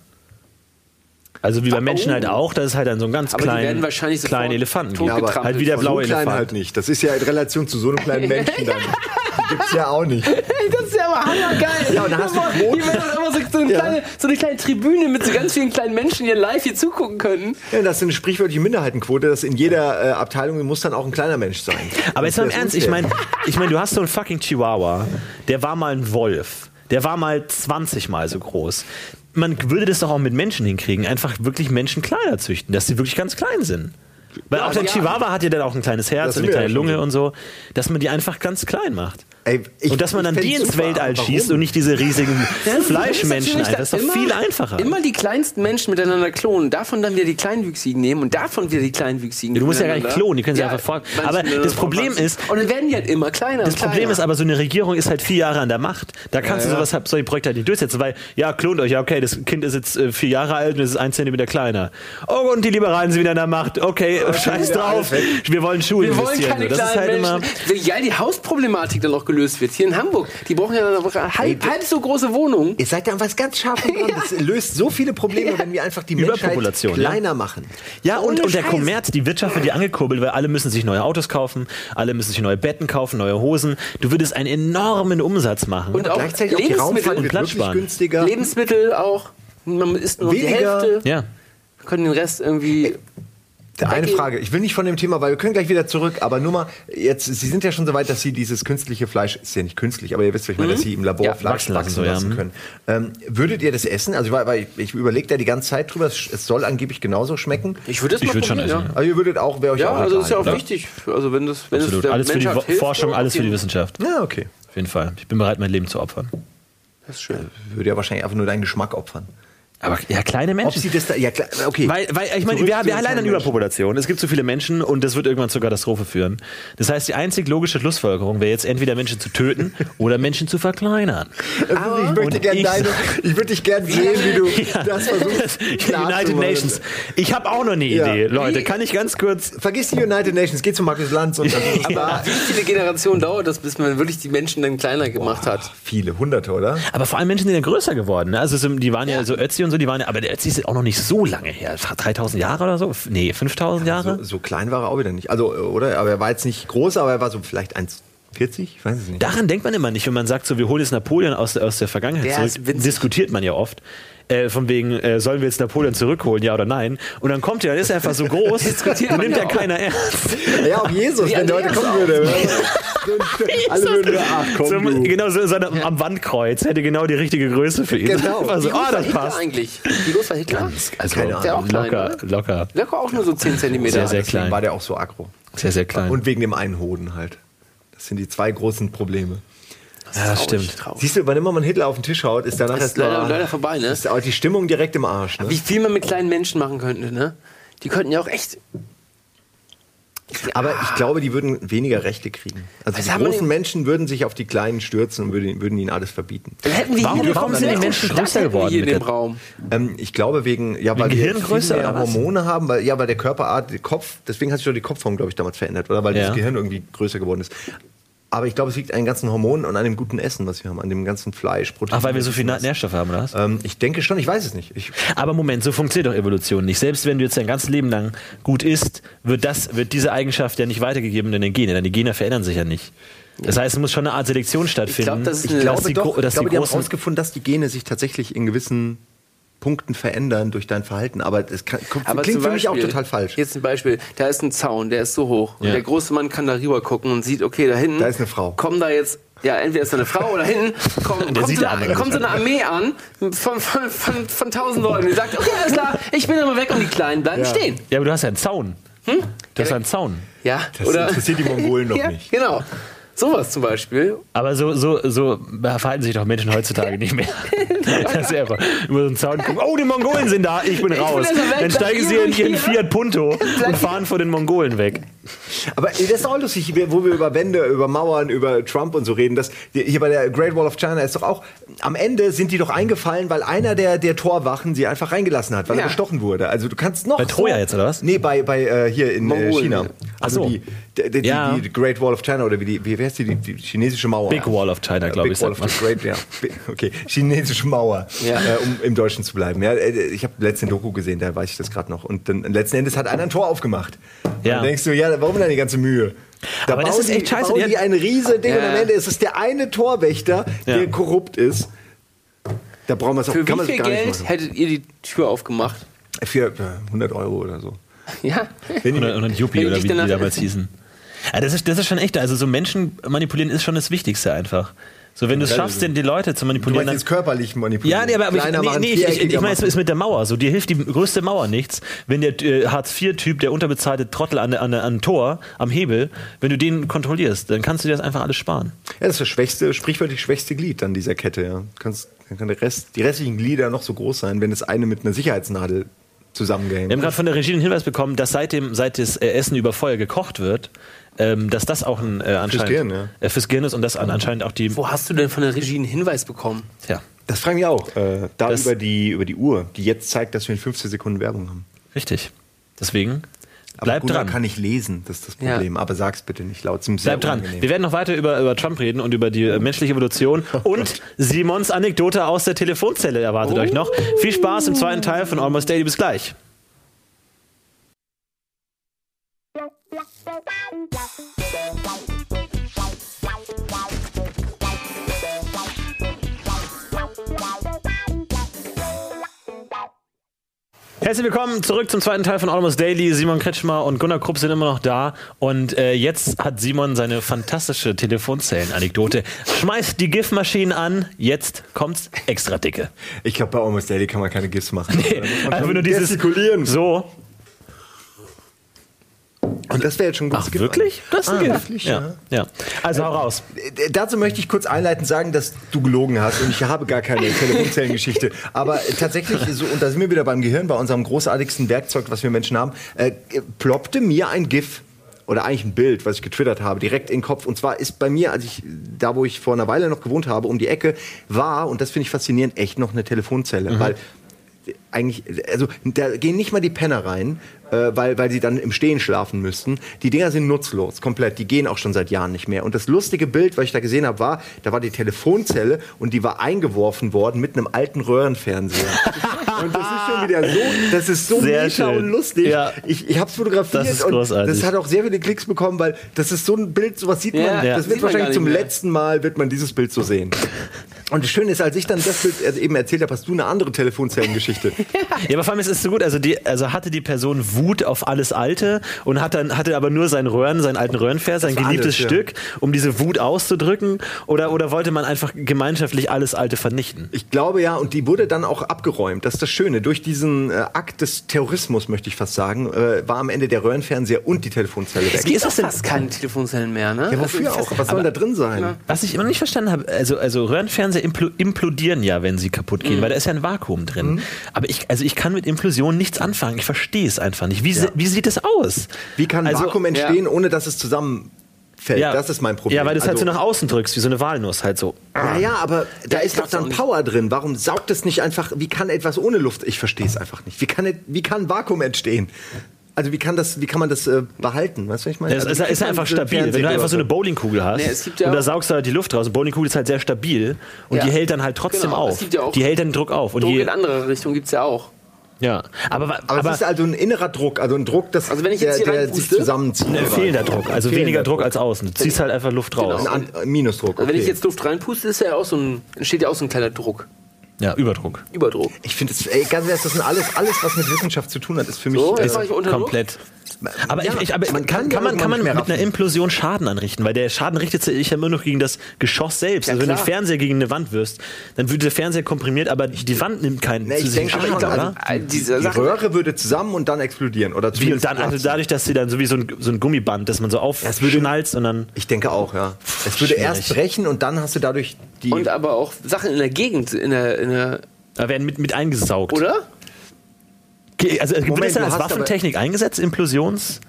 Also wie bei Menschen Oh. halt auch, dass es halt dann so einen ganz Aber die kleinen, werden wahrscheinlich kleinen Elefanten gibt. aber halt wie der blaue so klein Elefant. halt nicht. Das ist ja in Relation zu so einem kleinen Menschen dann. Die gibt's ja auch nicht. Das ist ja aber hammergeil. Ja, und dann hast du Hier wäre doch immer so, so, eine Ja. kleine, so eine kleine Tribüne mit so ganz vielen kleinen Menschen, die live hier zugucken können. Ja, das ist eine sprichwörtliche Minderheitenquote, dass in jeder äh, Abteilung muss dann auch ein kleiner Mensch sein. Aber jetzt Das mal im ist Ernst, ich meine, ich mein, du hast so einen fucking Chihuahua, der war mal ein Wolf, der war mal 20 mal so groß. Man würde das doch auch mit Menschen hinkriegen, einfach wirklich Menschen kleiner züchten, dass sie wirklich ganz klein sind. Weil auch der ja. Chihuahua hat ja dann auch ein kleines Herz und eine kleine Lunge und so, dass man die einfach ganz klein macht. Ey, ich- und dass man dann die ins super, Weltall schießt warum? und nicht diese riesigen Fleischmenschen einfach. Das ist doch immer- viel einfacher. Immer die kleinsten Menschen miteinander klonen, davon dann wieder die Kleinwüchsigen nehmen und davon wieder die Kleinwüchsigen. Ja, du musst ja gar nicht klonen, die können sie einfach vor- manche aber das Problem ist- Und dann werden die halt immer kleiner. Das Problem kleiner. ist aber, so eine Regierung ist halt vier Jahre an der Macht. Da kannst du sowas, solche Projekte halt nicht durchsetzen, weil, ja, klont euch, ja, okay, das Kind ist jetzt äh, vier Jahre alt und es ist ein Zentimeter kleiner. Oh, und die Liberalen sind wieder an der Macht. Okay, scheiß drauf. Wir wollen Schulen Wir wollen investieren. keine das ist kleinen halt immer. Menschen. Wie geil die Hausproblematik dann noch gelöst wird. Hier in Hamburg. Die brauchen ja halb, halb so große Wohnungen. Ihr seid da an was ganz Scharfem dran. Das löst so viele Probleme, wenn wir einfach die Menschheit ja. kleiner machen. Ja, und, Ohne und der Scheiß. Kommerz, die Wirtschaft wird ja angekurbelt, weil alle müssen sich neue Autos kaufen, alle müssen sich neue Betten kaufen, neue Hosen. Du würdest einen enormen Umsatz machen. Und auch Gleichzeitig auch die Lebensmittel Raumfahrt und Platz sparen. günstiger. Lebensmittel auch. Man isst nur noch die Weniger. Hälfte. ja. Können den Rest irgendwie. Eine. Frage. Ich will nicht von dem Thema, weil wir können gleich wieder zurück, aber nur mal, jetzt, Sie sind ja schon so weit, dass Sie dieses künstliche Fleisch, ist ja nicht künstlich, aber ihr wisst, was ich meine, dass Sie im Labor Ja, Fleisch wachsen wachsen lassen, lassen, so, ja. können. Ähm, würdet ihr das essen? Also, weil, weil ich, ich überlege da die ganze Zeit drüber, es, es soll angeblich genauso schmecken. Ich würde es Ich mal würd schon probieren, essen, ja. Aber ihr würdet auch, wäre euch Ja, auch also egal, ist ja auch oder? wichtig. Also wenn das, wenn es Absolut. der Alles für die Menschheit Wo- hilft, Forschung, dann alles für die Wissenschaft. Ja, okay. Auf jeden Fall. Ich bin bereit, mein Leben zu opfern. Das ist schön. Würde ja wahrscheinlich einfach nur deinen Geschmack opfern. Aber ja, kleine Ob Menschen. Sie das da, ja klar, okay. Weil, weil ich meine, wir, wir allein an kleinen Überpopulation. Es gibt zu viele Menschen und das wird irgendwann zur Katastrophe führen. Das heißt, die einzig logische Schlussfolgerung wäre jetzt entweder Menschen zu töten oder Menschen zu verkleinern. Also, ich möchte gerne ich deine, ich würde dich gerne sehen, wie du das versuchst. United. Nations. Ich habe auch noch eine Ja. Idee, Leute. Wie- Kann ich ganz kurz. Vergiss die United Nations, geh zu Markus Lanz und dann da. Wie viele Generationen dauert das, bis man wirklich die Menschen dann kleiner gemacht hat? Viele, hunderte, oder? Aber vor allem Menschen sind ja größer geworden. Ne? Also so- die waren ja so Ötzi und so, die waren ja, aber Ötzi ist auch noch nicht so lange her. 3000 Jahre oder so? Nee, 5000 Jahre? So, so klein war er auch wieder nicht. Also, oder? Aber er war jetzt nicht groß, aber er war so vielleicht 1,40? Ich weiß es nicht. Daran denkt man immer nicht, wenn man sagt, so wir holen jetzt Napoleon aus, der- aus der Vergangenheit Der zurück. Diskutiert man ja oft. Äh, von wegen, äh, sollen wir jetzt Napoleon zurückholen, ja oder nein? Und dann kommt er, dann ist er einfach so groß, Diskutiert und nimmt ja keiner ernst. Ja, auch Jesus, wenn der heute Jesus kommen würde. Alle würden nur, ach komm, So, genau, so, so am Wandkreuz hätte genau die richtige Größe für ihn. Genau. So, Wie groß ah, das Hitler passt. eigentlich? Wie groß war Hitler? Also, Keine Ahnung. Der auch klein, locker, oder? locker. Locker auch nur so 10 cm. Sehr, sehr klein. war der auch so aggro. Sehr, sehr klein. Und wegen dem einen Hoden halt. Das sind die zwei großen Probleme. Ja, das stimmt. Traurig. Siehst du, wann immer man Hitler auf den Tisch haut, ist danach Ist leider- mal- leider vorbei, ne? Ist auch die Stimmung direkt im Arsch. Ne? Wie viel man mit kleinen Menschen machen könnte, ne? Die könnten ja auch echt. Aber ich glaube, die würden weniger Rechte kriegen. Also Was die großen Menschen würden sich auf die Kleinen stürzen und würden, würden ihnen alles verbieten. Dann hätten wir Warum- hier warum sind die Menschen größer geworden hier in mit dem Raum? Ähm, ich glaube wegen, ja, weil Wegen wir Gehirngröße was? Hormone haben, weil, ja, weil der Körperart, der Kopf, deswegen hat sich doch die Kopfform, glaube ich, damals verändert, oder? Weil Ja. das Gehirn irgendwie größer geworden ist. Aber ich glaube, es liegt an den ganzen Hormonen und an dem guten Essen, was wir haben, an dem ganzen Fleisch, Protein. Ach, weil wir so viel Nährstoffe haben, oder was? Ähm, ich denke schon, ich weiß es nicht. Ich, Aber Moment, so funktioniert doch Evolution nicht. Selbst wenn du jetzt dein ganzes Leben lang gut isst, wird, das, wird diese Eigenschaft ja nicht weitergegeben in den Genen. Denn die Gene verändern sich ja nicht. Das heißt, es muss schon eine Art Selektion stattfinden. das ist ich glaube dass die, doch, dass ich glaube, die die haben herausgefunden, dass die Gene sich tatsächlich in gewissen Punkten verändern durch dein Verhalten. Aber das kann, kommt, Aber klingt zum für mich auch Beispiel- total falsch. Jetzt ein Beispiel. Da ist ein Zaun, der ist so hoch. Und Ja. der große Mann kann da rüber gucken und sieht, okay, da hinten. Da ist eine Frau. Kommen da jetzt. Ja, entweder ist da eine Frau oder hinten kommt, sieht so eine, kommt so eine Armee an von, von, von, von tausend Leuten. Die sagt, okay, alles klar, ich bin immer weg und die Kleinen bleiben Ja. stehen. Ja, aber du hast ja einen Zaun. Du hast ja einen Zaun. Ja, Das oder? interessiert die Mongolen noch ja, nicht. Genau. Sowas zum Beispiel. Aber so, so, so verhalten sich doch Menschen heutzutage nicht mehr. Das ist einfach über so einen Zaun gucken. Oh, die Mongolen sind da, ich bin raus. bin also Dann steigen sie in ihren. Fiat Punto und fahren vor den Mongolen weg. Aber das ist auch lustig, wo wir über Wände, über Mauern, über Trump und so reden. Dass hier bei der Great Wall of China ist doch auch, am Ende sind die doch eingefallen, weil einer der, der Torwachen sie einfach reingelassen hat, weil Ja. er gestochen wurde. Also du kannst noch. Bei Troja jetzt, oder was? Nee, bei, bei äh, hier in äh, Mongolen. China. Also so. die, die, Ja. die Great Wall of China oder wie, die, wie heißt die, die, die chinesische Mauer? Big Wall of China, Ja, glaube Big ich, Wall sagt of the Great, ja. Okay, chinesische Mauer, Ja. äh, um im Deutschen zu bleiben. Ja, äh, ich habe letztens Doku gesehen, da weiß ich das gerade noch. Und dann letzten Endes hat einer ein Tor aufgemacht. Ja. Dann denkst du, ja, warum dann die ganze Mühe? Da Aber das ist echt die, scheiße. Bauen Die ein riese Ding und Ja. am Ende ist es der eine Torwächter, der Ja. korrupt ist. Da brauchen wir es auch, Für kann wie viel gar nicht Geld hättet ihr die Tür aufgemacht? Für äh, 100 Euro oder so. Ja. Wenn Oder, oder ein Yuppie Wenn oder wie die damals hießen. Ja, das, ist, das ist schon echt. Also so Menschen manipulieren ist schon das Wichtigste einfach. So, wenn du es schaffst, also- den, die Leute zu Du manipulieren. meinst dann- körperlich manipulieren. Ja, nee, aber, aber ich, nee, nee, ich, ich, ich meine, es ist mit der Mauer so. Dir hilft die größte Mauer nichts, wenn der äh, Hartz-IV-Typ, der unterbezahlte Trottel an, an, an Tor, am Hebel, wenn du den kontrollierst, dann kannst du dir das einfach alles sparen. Ja, das ist das schwächste, sprichwörtlich schwächste Glied an dieser Kette, ja. Kannst, dann kann der Rest, die restlichen Glieder noch so groß sein, wenn das eine mit einer Sicherheitsnadel zusammengehängt Wir haben gerade von der Regie den Hinweis bekommen, dass seit, dem, seit das Essen über Feuer gekocht wird, ähm, dass das auch ein äh, anscheinend Gehirn, ja. äh, fürs Gehirn ist und das an, anscheinend auch die. Wo hast du denn von der Regie einen Hinweis bekommen? Tja, Das fragen wir auch. Äh, da Das- über die, über die Uhr, die jetzt zeigt, dass wir in 15 Sekunden Werbung haben. richtig. Deswegen Aber bleib dran. kann nicht lesen, das ist das Ja. Problem. Aber sag's bitte nicht laut. Zum Bleib dran. Wir werden noch weiter über, über Trump reden und über die äh, menschliche Evolution. Und Simons Anekdote aus der Telefonzelle erwartet euch noch. Viel Spaß im zweiten Teil von Almost Daily. Bis gleich. Herzlich willkommen zurück zum zweiten Teil von Almost Daily. Simon Kretschmer und Gunnar Krupp sind immer noch da. Und äh, jetzt hat Simon seine fantastische Telefonzellen-Anekdote. Schmeißt die GIF-Maschinen an. Jetzt kommt's extra dicke. Ich glaube, bei Almost Daily kann man keine GIFs machen. Man Einfach nur dieses. So. Und das wäre jetzt schon ein gutes Ach, GIF. wirklich? Das ist ein Ah, GIF. wirklich, ja. ja. Also hau raus. Äh, Dazu möchte ich kurz einleitend sagen, dass du gelogen hast und ich habe gar keine Telefonzellengeschichte. Aber äh, tatsächlich, so, und da sind wir wieder beim Gehirn, bei unserem großartigsten Werkzeug, was wir Menschen haben, äh, ploppte mir ein GIF oder eigentlich ein Bild, was ich getwittert habe, direkt in den Kopf. Und zwar ist bei mir, als ich da, wo ich vor einer Weile noch gewohnt habe, um die Ecke, war, und das finde ich faszinierend, echt noch eine Telefonzelle. Weil eigentlich, also da gehen nicht mal die Penner rein, äh, weil, weil sie dann im Stehen schlafen müssten. Die Dinger sind nutzlos, komplett. Die gehen auch schon seit Jahren nicht mehr. Und das lustige Bild, was ich da gesehen habe, war, da war die Telefonzelle und die war eingeworfen worden mit einem alten Röhrenfernseher. und das ist schon wieder so, das ist so Sehr und lustig. Ja. Ich, ich habe es fotografiert Das ist und das hat auch sehr viele Klicks bekommen, weil das ist so ein Bild, sowas sieht man, Ja, Ja. das wird wahrscheinlich zum mehr. letzten Mal wird man dieses Bild so sehen. Und das Schöne ist, als ich dann das Bild äh, eben erzählt habe, hast du eine andere Telefonzellengeschichte. Ja, aber vor allem ist es so gut. Also, die, also hatte die Person Wut auf alles Alte und hat dann, hatte aber nur sein Röhren, seinen alten Röhrenfernseher, sein geliebtes alles, ja. Stück, um diese Wut auszudrücken? Oder, oder wollte man einfach gemeinschaftlich alles Alte vernichten? Ich glaube ja, und die wurde dann auch abgeräumt. Das ist das Schöne. Durch diesen äh, Akt des Terrorismus, möchte ich fast sagen, äh, war am Ende der Röhrenfernseher und die Telefonzelle weg. Wie ist das denn? fast keine Telefonzellen mehr, ne? Ja, wofür Also, auch? Was soll da drin sein? Ja. Was ich immer nicht verstanden habe, also, also Röhrenfernseher impl implodieren ja, wenn sie kaputt Mhm. gehen, weil da ist ja ein Vakuum drin. Aber ich, also ich kann mit Implosion nichts anfangen. Ich verstehe es einfach nicht. Wie, se- wie sieht es aus? Wie kann Also, Vakuum entstehen, ohne dass es zusammenfällt? Das ist mein Problem. Ja, weil du es halt so Also- nach außen drückst, wie so eine Walnuss halt so. Ja, ja, aber da Ja, ist doch dann. Power drin. Warum saugt es nicht einfach? Wie kann etwas ohne Luft? Ich verstehe es einfach nicht. Wie kann, wie kann Vakuum entstehen? Also wie kann das, wie kann man das äh, behalten? Weißt du, was ich meine? Ja, es also, ist, ist man einfach stabil. Wenn du einfach so eine? Bowlingkugel hast Nee, ja und da saugst du halt die Luft raus. Eine Bowlingkugel ist halt sehr stabil und Ja. die hält dann halt trotzdem Genau, es auf. gibt ja auch die hält dann den Druck auf. Und Druck in andere Richtung gibt es ja auch. ja. Aber, Aber, aber, es ist also ein innerer Druck, also ein Druck, das, Also wenn ich jetzt der, hier der reinpuste- sich zusammenzieht. ne, fehlender Druck. Also Fehlender weniger Druck als außen. Du ziehst halt einfach Luft raus. Genau. Ein Minusdruck. Also wenn okay. ich jetzt Luft reinpuste, ist ja auch so ein, entsteht ja auch so ein kleiner Druck. Ja, Überdruck. Überdruck. Ich finde es, ey, ganz ehrlich, das sind alles, alles, was mit Wissenschaft zu tun hat, ist für mich. So, Druck. Komplett. Aber, Ja, ich, ich, aber man kann, kann man, kann man mit einer Implosion Schaden anrichten? Weil der Schaden richtet sich ja immer noch gegen das Geschoss selbst. Ja, also wenn du einen klar. Fernseher gegen eine Wand wirst, dann würde der Fernseher komprimiert, aber die Wand nimmt keinen Nee, ich denke Schaden, oder? also Äh, diese die Sachen- Röhre würde zusammen und dann explodieren. Oder Wie, und dann, also dadurch, dass sie dann so wie so ein, so ein Gummiband, dass man so es würde- aufschnalzt und dann. Ich denke auch, ja. Es würde schwierig. erst brechen und dann hast du dadurch die. Und aber auch Sachen in der Gegend, in der, in der Da werden mit, mit eingesaugt. oder? Also wird Moment, das dann als Waffentechnik eingesetzt, Implosions?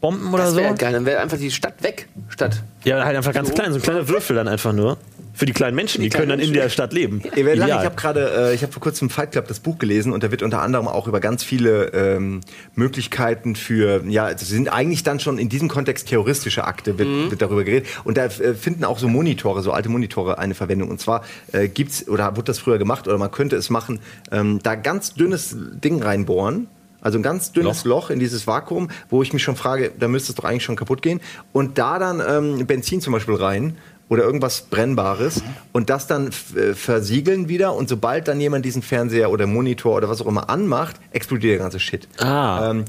Bomben oder Das so. wäre geil, dann wäre einfach die Stadt weg. Statt. Ja, halt einfach ganz klein, so ein kleiner Würfel dann einfach nur. Für die kleinen Menschen, die, kleinen können dann in der Stadt leben. Ideal. ich habe gerade, äh, ich habe vor kurzem Fight Club das Buch gelesen und da wird unter anderem auch über ganz viele ähm, Möglichkeiten für, ja, es sind eigentlich dann schon in diesem Kontext terroristische Akte, wird, Mhm. wird darüber geredet. Und da äh, finden auch so Monitore, so alte Monitore eine Verwendung. Und zwar äh, gibt's oder wurde das früher gemacht oder man könnte es machen, ähm, da ganz dünnes Ding reinbohren. Also ein ganz dünnes Loch. in dieses Vakuum, wo ich mich schon frage, da müsste es doch eigentlich schon kaputt gehen. Und da dann ähm, Benzin zum Beispiel rein oder irgendwas Brennbares und das dann äh, versiegeln wieder. Und sobald dann jemand diesen Fernseher oder Monitor oder was auch immer anmacht, explodiert der ganze Shit. Ah. Ähm,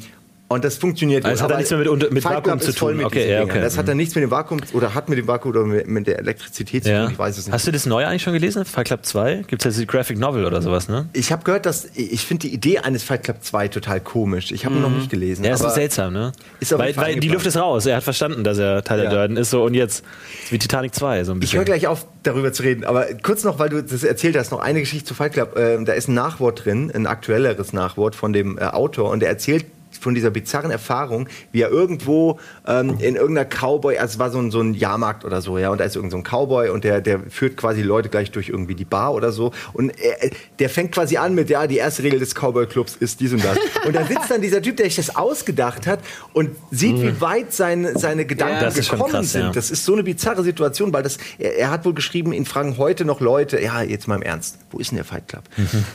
und das funktioniert. Also es hat dann nichts mehr mit mit Vakuum zu tun. mit Okay, ja, okay. Das hat dann nichts mit dem Vakuum oder hat mit dem Vakuum oder mit, der Elektrizität zu tun. Ich weiß es nicht. Hast du das neue eigentlich schon gelesen? Fight Club 2? Gibt es ja die Graphic Novel oder sowas, ne? ich habe gehört, dass ich finde die Idee eines Fight Club 2 total komisch. Ich habe ihn noch nicht gelesen. Ja, ist seltsam, ne? Ist weil weil die. Luft ist raus. Er hat verstanden, dass er Teil Ja. der Durden ist. So, und jetzt ist wie Titanic 2, so ein Ich bisschen. höre gleich auf, darüber zu reden. Aber kurz noch, weil du das erzählt hast, noch eine Geschichte zu Fight Club. Ähm, da ist ein Nachwort drin, ein aktuelleres Nachwort von dem äh, Autor. Und er erzählt von dieser bizarren Erfahrung, wie er irgendwo ähm, in irgendeiner Cowboy, also es war so ein, so ein Jahrmarkt oder so, ja, und da ist irgend so ein Cowboy und der, der führt quasi Leute gleich durch irgendwie die Bar oder so. Und er, der fängt quasi an mit, ja, die erste Regel des Cowboy-Clubs ist dies und das. Und da sitzt dann dieser Typ, der sich das ausgedacht hat und sieht, wie weit seine, seine Gedanken Ja, gekommen krass, sind. ja. Das ist so eine bizarre Situation, weil das, er, er hat wohl geschrieben, ihn fragen heute noch Leute, ja, jetzt mal im Ernst, wo ist denn der Fight Club?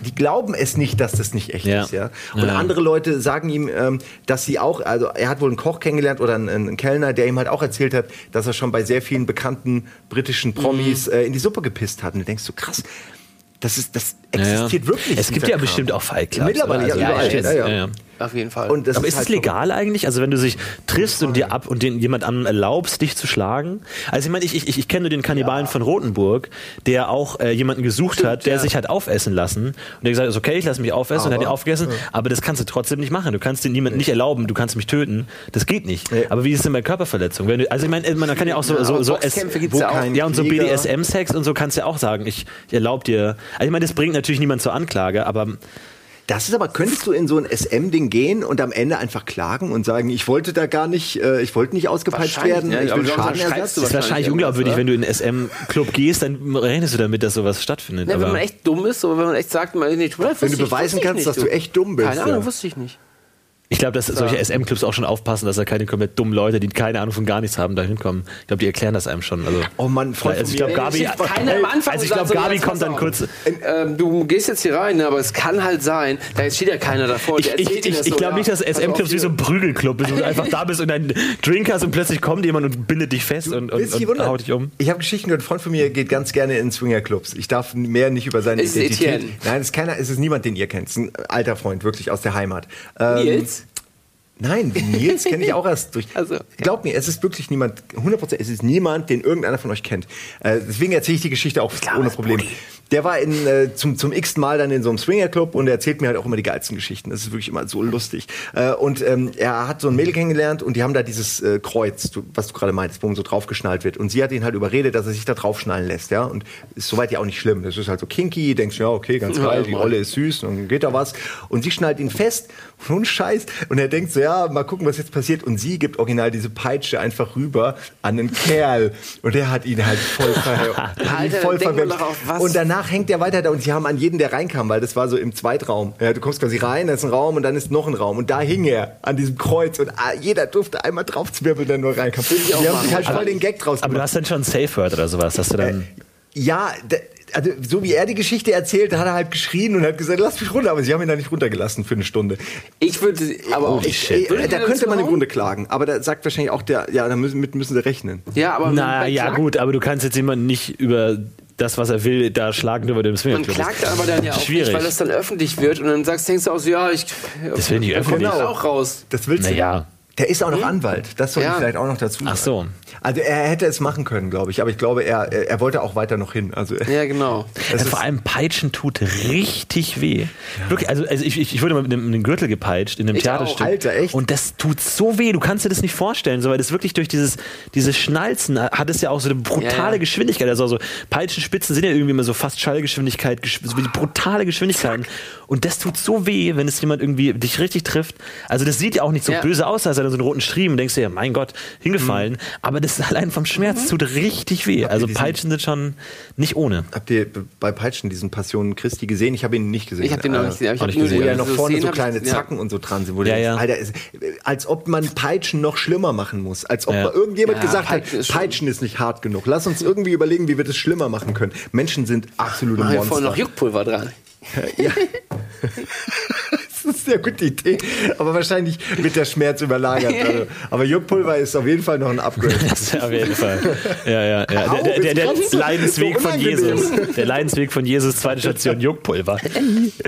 Die glauben es nicht, dass das nicht echt Mhm. Ja. ist, ja. Und andere Leute sagen ihm, ähm, dass sie auch, also er hat wohl einen Koch kennengelernt oder einen, einen Kellner, der ihm halt auch erzählt hat, dass er schon bei sehr vielen bekannten britischen Promis Mhm. äh, in die Suppe gepisst hat. Und du denkst so, krass, das ist, das existiert wirklich. Es gibt ja Kram. bestimmt auch Fight Clubs. Mittlerweile, ja, Also, überall. ja, Ja, ja. ja. Auf jeden Fall. Und das Aber ist halt es legal eigentlich? Also wenn du dich triffst und dir ab und den jemand anderem erlaubst, dich zu schlagen? Also ich meine, ich, ich, ich kenne nur den Kannibalen von Rothenburg, der auch äh, jemanden gesucht hat, der ja. sich hat aufessen lassen. Und der gesagt hat, okay, ich lasse mich aufessen und hat Aber, ihn aufgegessen. Aber das kannst du trotzdem nicht machen. Du kannst den niemandem nicht erlauben, du kannst mich töten. Das geht nicht. Nee. Aber wie ist es denn bei Körperverletzung? Wenn du, also ich meine, man kann ja auch so, so, so gibt's wo ja ja, und so. BDSM-Sex und so kannst du ja auch sagen, ich, ich erlaube dir. Also ich meine, das bringt natürlich niemand zur Anklage, aber Das ist aber, könntest du in so ein SM-Ding gehen und am Ende einfach klagen und sagen, ich wollte da gar nicht, äh, ich wollte nicht ausgepeitscht werden, ja, ich aber will Schadenersatz. das ist wahrscheinlich unglaubwürdig, irgendwas, wenn du in einen SM-Club gehst, dann rechnest du damit, dass sowas stattfindet. Ja, wenn aber- man echt dumm ist, oder wenn man echt sagt, man, nee, Wenn du beweisen kannst, nicht, dass du echt dumm bist, Keine Ahnung, ja. wusste ich nicht. Ich glaube, dass solche SM-Clubs auch schon aufpassen, dass da keine komplett dummen Leute, die keine Ahnung von gar nichts haben, da hinkommen. Ich glaube, die erklären das einem schon. Also, Oh Mann, Freund also ich glaube. Gabi, also ich so, Gabi kommt dann kurz. Ähm, du gehst jetzt hier rein, ne, aber es kann halt sein, da steht ja keiner davor. Ich, ich, ich, ich so, glaube ja, nicht, dass SM-Clubs wie so ein. Prügelclub ist, wo du einfach da bist und einen Drink hast und plötzlich kommt jemand und bindet dich fest und, haut dich um. Ich habe Geschichten gehört, ein Freund von mir geht ganz gerne in Swingerclubs. Ich darf mehr nicht über seine Identität. Etienne? Nein, es ist keiner, es ist niemand, den ihr kennt. Es ist ein alter Freund, wirklich aus der Heimat. Ähm, Nils? Nein, Nils kenne ich auch erst durch. Also, Glaub mir, es ist wirklich niemand, 100%, es ist niemand, den irgendeiner von euch kennt. Äh, deswegen erzähle ich die Geschichte auch ohne Problem. Der war in, äh, zum, zum x Mal dann in so einem Swingerclub und er erzählt mir halt auch immer die geilsten Geschichten. Das ist wirklich immer so lustig. Äh, und ähm, er hat so ein Mädel kennengelernt und die haben da dieses äh, Kreuz, du, was du gerade meintest, wo man so draufgeschnallt wird. Und sie hat ihn halt überredet, dass er sich da draufschnallen lässt. ja. Und ist soweit ja auch nicht schlimm. Das ist halt so kinky, denkst ja, okay, ganz Ja, geil, die. Rolle ist süß und dann geht da was. Und sie schnallt ihn fest und Scheiß. Und er denkt so, ja, mal gucken, was jetzt passiert. Und sie gibt original diese Peitsche einfach rüber an einen Kerl. Und der hat ihn halt voll, ver Alter, voll was- Und danach hängt er weiter da und sie haben an jeden, der reinkam, weil das war so im Zweitraum. Ja, du kommst quasi rein, da ist ein Raum und dann ist noch ein Raum. Und da hing er an diesem Kreuz und ah, jeder durfte einmal draufzwirbeln, der nur reinkam. Die haben sich halt voll den Gag draus Aber du gemacht. hast dann schon ein Safe Word oder sowas, dass du dann. Ja, da, also so wie er die Geschichte erzählt, hat er halt geschrien und hat gesagt, lass mich runter. Aber sie haben ihn da nicht runtergelassen für eine Stunde. Ich würde, aber auch, Ich, Würde äh, ich da dir könnte man im? Grunde klagen. Aber da sagt wahrscheinlich auch der, ja, damit müssen sie rechnen. Ja, aber Na ja, gut, aber du kannst jetzt jemanden nicht über das, was er will, da schlagen über dem Man Swingerclub. klagt aber dann ja auch Schwierig. nicht, weil das dann öffentlich wird und dann sagst, denkst du auch so, ja, ich. Das will nicht kommt öffentlich. das auch raus. Das willst du. Naja. Der ist auch noch Anwalt. Das soll Ja. ich vielleicht auch noch dazu Ach so. Also er hätte es machen können, glaube ich. Aber ich glaube, er, er, wollte auch weiter noch hin. Also Ja, genau. das Ja, vor allem Peitschen tut richtig weh. Wirklich, also, also ich, ich, wurde mal mit einem, mit einem Gürtel gepeitscht in einem Ich Theaterstück. auch. Alter, echt? Und das tut so weh, du kannst dir das nicht vorstellen, so, weil das wirklich durch dieses, dieses Schnalzen hat es ja auch so eine brutale Ja, ja. Geschwindigkeit. Also so Peitschenspitzen sind ja irgendwie immer so fast Schallgeschwindigkeit, gesch- so wie die brutale Geschwindigkeit. Und das tut so weh, wenn es jemand irgendwie dich richtig trifft. Also das sieht ja auch nicht so Ja. böse aus, als halt so einen roten Striemen, denkst du ja, mein Gott, hingefallen. Aber das ist allein vom Schmerz tut richtig weh. Also diesen- Peitschen sind schon nicht ohne. Habt ihr bei Peitschen diesen Passion Christi gesehen? Ich habe ihn nicht gesehen. Ich habe den noch nicht gesehen. aber Ich auch hab nicht nur gesehen. Wo ja noch vorne so hab ich- kleine ja. Zacken und so dran sind, wo Ja, ja. Alter, ist, als ob man Peitschen noch schlimmer machen muss. Als ob Ja. mal irgendjemand Ja, gesagt Peitschen hat, ist Peitschen ist nicht hart genug. Lass uns irgendwie überlegen, wie wir das schlimmer machen können. Menschen sind absolute Mach ja vorne noch Monster. Juckpulver dran. Ja. das ist eine sehr gute Idee. Aber wahrscheinlich wird der Schmerz überlagert. Also, aber Juckpulver ist auf jeden Fall noch ein Upgrade. Das auf jeden Fall. Ja, ja, ja. Der, Au, der, der, der. Leidensweg So von. Jesus. Der Leidensweg von Jesus, zweite Station, Juckpulver.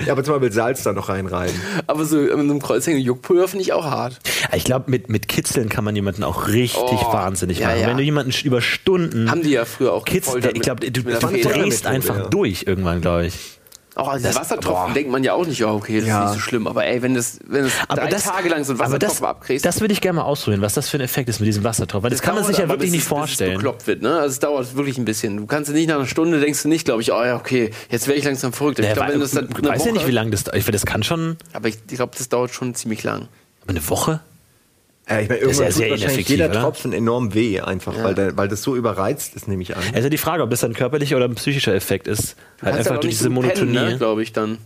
Ja, aber zum Beispiel Salz da noch reinreiben. Aber so in einem Kreuzhängen Juckpulver finde ich auch hart. Ich glaube, mit, mit Kitzeln kann man jemanden auch richtig Oh, wahnsinnig machen. ja. Wenn du jemanden über Stunden Haben die ja früher auch kitzelst, gefoltert ich glaube, mit- du, mit du drehst einfach durch irgendwann, glaube ich. Auch als Wassertropfen boah. denkt man ja auch nicht, ja, okay, das Ja. ist nicht so schlimm. Aber ey, wenn das, wenn das drei Tage lang so ein aber das, Wassertropfen abkriegst, das würde ich gerne mal ausprobieren, was das für ein Effekt ist mit diesem Wassertropfen. Weil das, kann man sich ja wirklich bis nicht es- bis vorstellen. Es bekloppt wird, ne? Also es dauert wirklich ein bisschen. Du kannst nicht nach einer Stunde denkst du nicht, glaube ich, oh ja, okay, jetzt wäre ich langsam verrückt. Ja, ich glaube, weil- das dann ich weiß ja Woche- nicht, wie lange das dauert. Ich finde, das kann schon Aber ich glaube, das dauert schon ziemlich lang. eine Woche. Ja, ich meine, ist ja irgendwann sehr tut wahrscheinlich ineffektiv, jeder oder? Tropfen enorm weh, einfach, weil, der, weil das so überreizt ist, nehme ich an. Also die Frage, ob das ein körperlicher oder ein psychischer Effekt ist. Halt einfach durch diese pennen, Monotonie. ne, glaube ich, dann.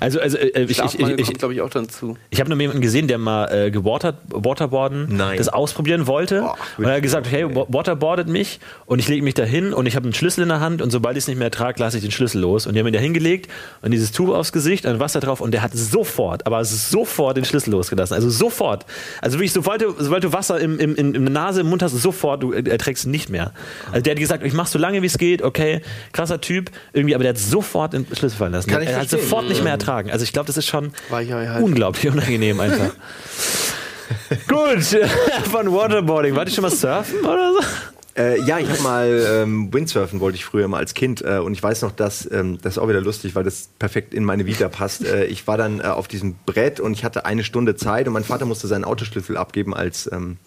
Also, also äh, ich, ich, ich, glaube ich, auch dann zu. Ich habe nur jemanden gesehen, der mal äh, gewatert, Waterboarden Nein. das ausprobieren wollte. Boah, und er hat gesagt, hey, wa- Waterboardet mich und ich lege mich da hin und ich habe einen Schlüssel in der Hand und sobald ich es nicht mehr trage, lasse ich den Schlüssel los. Und die haben ihn da hingelegt und dieses Tuch aufs Gesicht und Wasser drauf und der hat sofort, aber sofort den Schlüssel losgelassen. Also sofort. Also wirklich, sobald du, sobald du Wasser im, im, in, in der Nase, im Mund hast, sofort, du erträgst ihn nicht mehr. Also der hat gesagt, ich mach so lange wie es geht, okay, krasser Typ, irgendwie, aber der hat sofort den Schlüssel fallen lassen. Kann ich er hat verstehen. sofort nicht mehr ertragen. Also ich glaube, das ist schon unglaublich unangenehm einfach. Gut, von Waterboarding. Warte ich schon mal surfen oder so? Äh, ja, ich habe mal ähm, Windsurfen wollte ich früher mal als Kind äh, und ich weiß noch, dass ähm, das ist auch wieder lustig, weil das perfekt in meine Vita passt. Äh, ich war dann äh, auf diesem Brett und ich hatte eine Stunde Zeit und mein Vater musste seinen Autoschlüssel abgeben als ähm,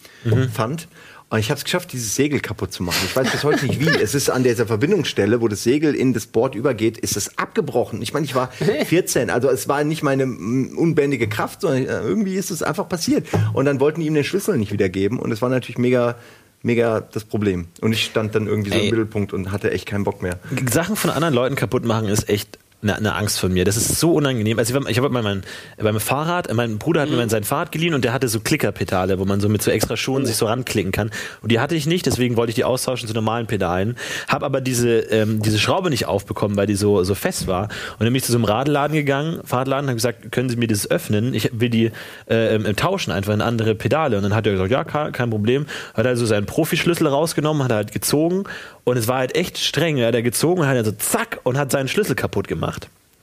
Pfand. Und ich habe es geschafft, dieses Segel kaputt zu machen. Ich weiß bis heute nicht wie. Es ist an dieser Verbindungsstelle, wo das Segel in das Board übergeht, ist es abgebrochen. Ich meine, ich war 14, also es war nicht meine mm, unbändige Kraft, sondern äh, irgendwie ist es einfach passiert. Und dann wollten die ihm den Schlüssel nicht wiedergeben und es war natürlich mega, mega das Problem. Und ich stand dann irgendwie so Ey. im Mittelpunkt und hatte echt keinen Bock mehr. Sachen von anderen Leuten kaputt machen ist echt eine, eine Angst von mir. Das ist so unangenehm. Also ich, habe mal mein, beim Fahrrad, mein Bruder hat mir mal sein Fahrrad geliehen und der hatte so Klickerpedale, wo man so mit so extra Schuhen sich so ranklicken kann. Und die hatte ich nicht, deswegen wollte ich die austauschen zu normalen Pedalen. Habe aber diese, ähm, diese Schraube nicht aufbekommen, weil die so, so fest war. Und dann bin ich zu so einem Radladen gegangen, Fahrradladen, habe gesagt, können Sie mir das öffnen? Ich will die äh, ähm, tauschen einfach in andere Pedale. Und dann hat er gesagt, ja, kein, kein Problem. Hat also seinen Profischlüssel rausgenommen, hat er halt gezogen und es war halt echt streng. Er hat er gezogen und hat er so zack und hat seinen Schlüssel kaputt gemacht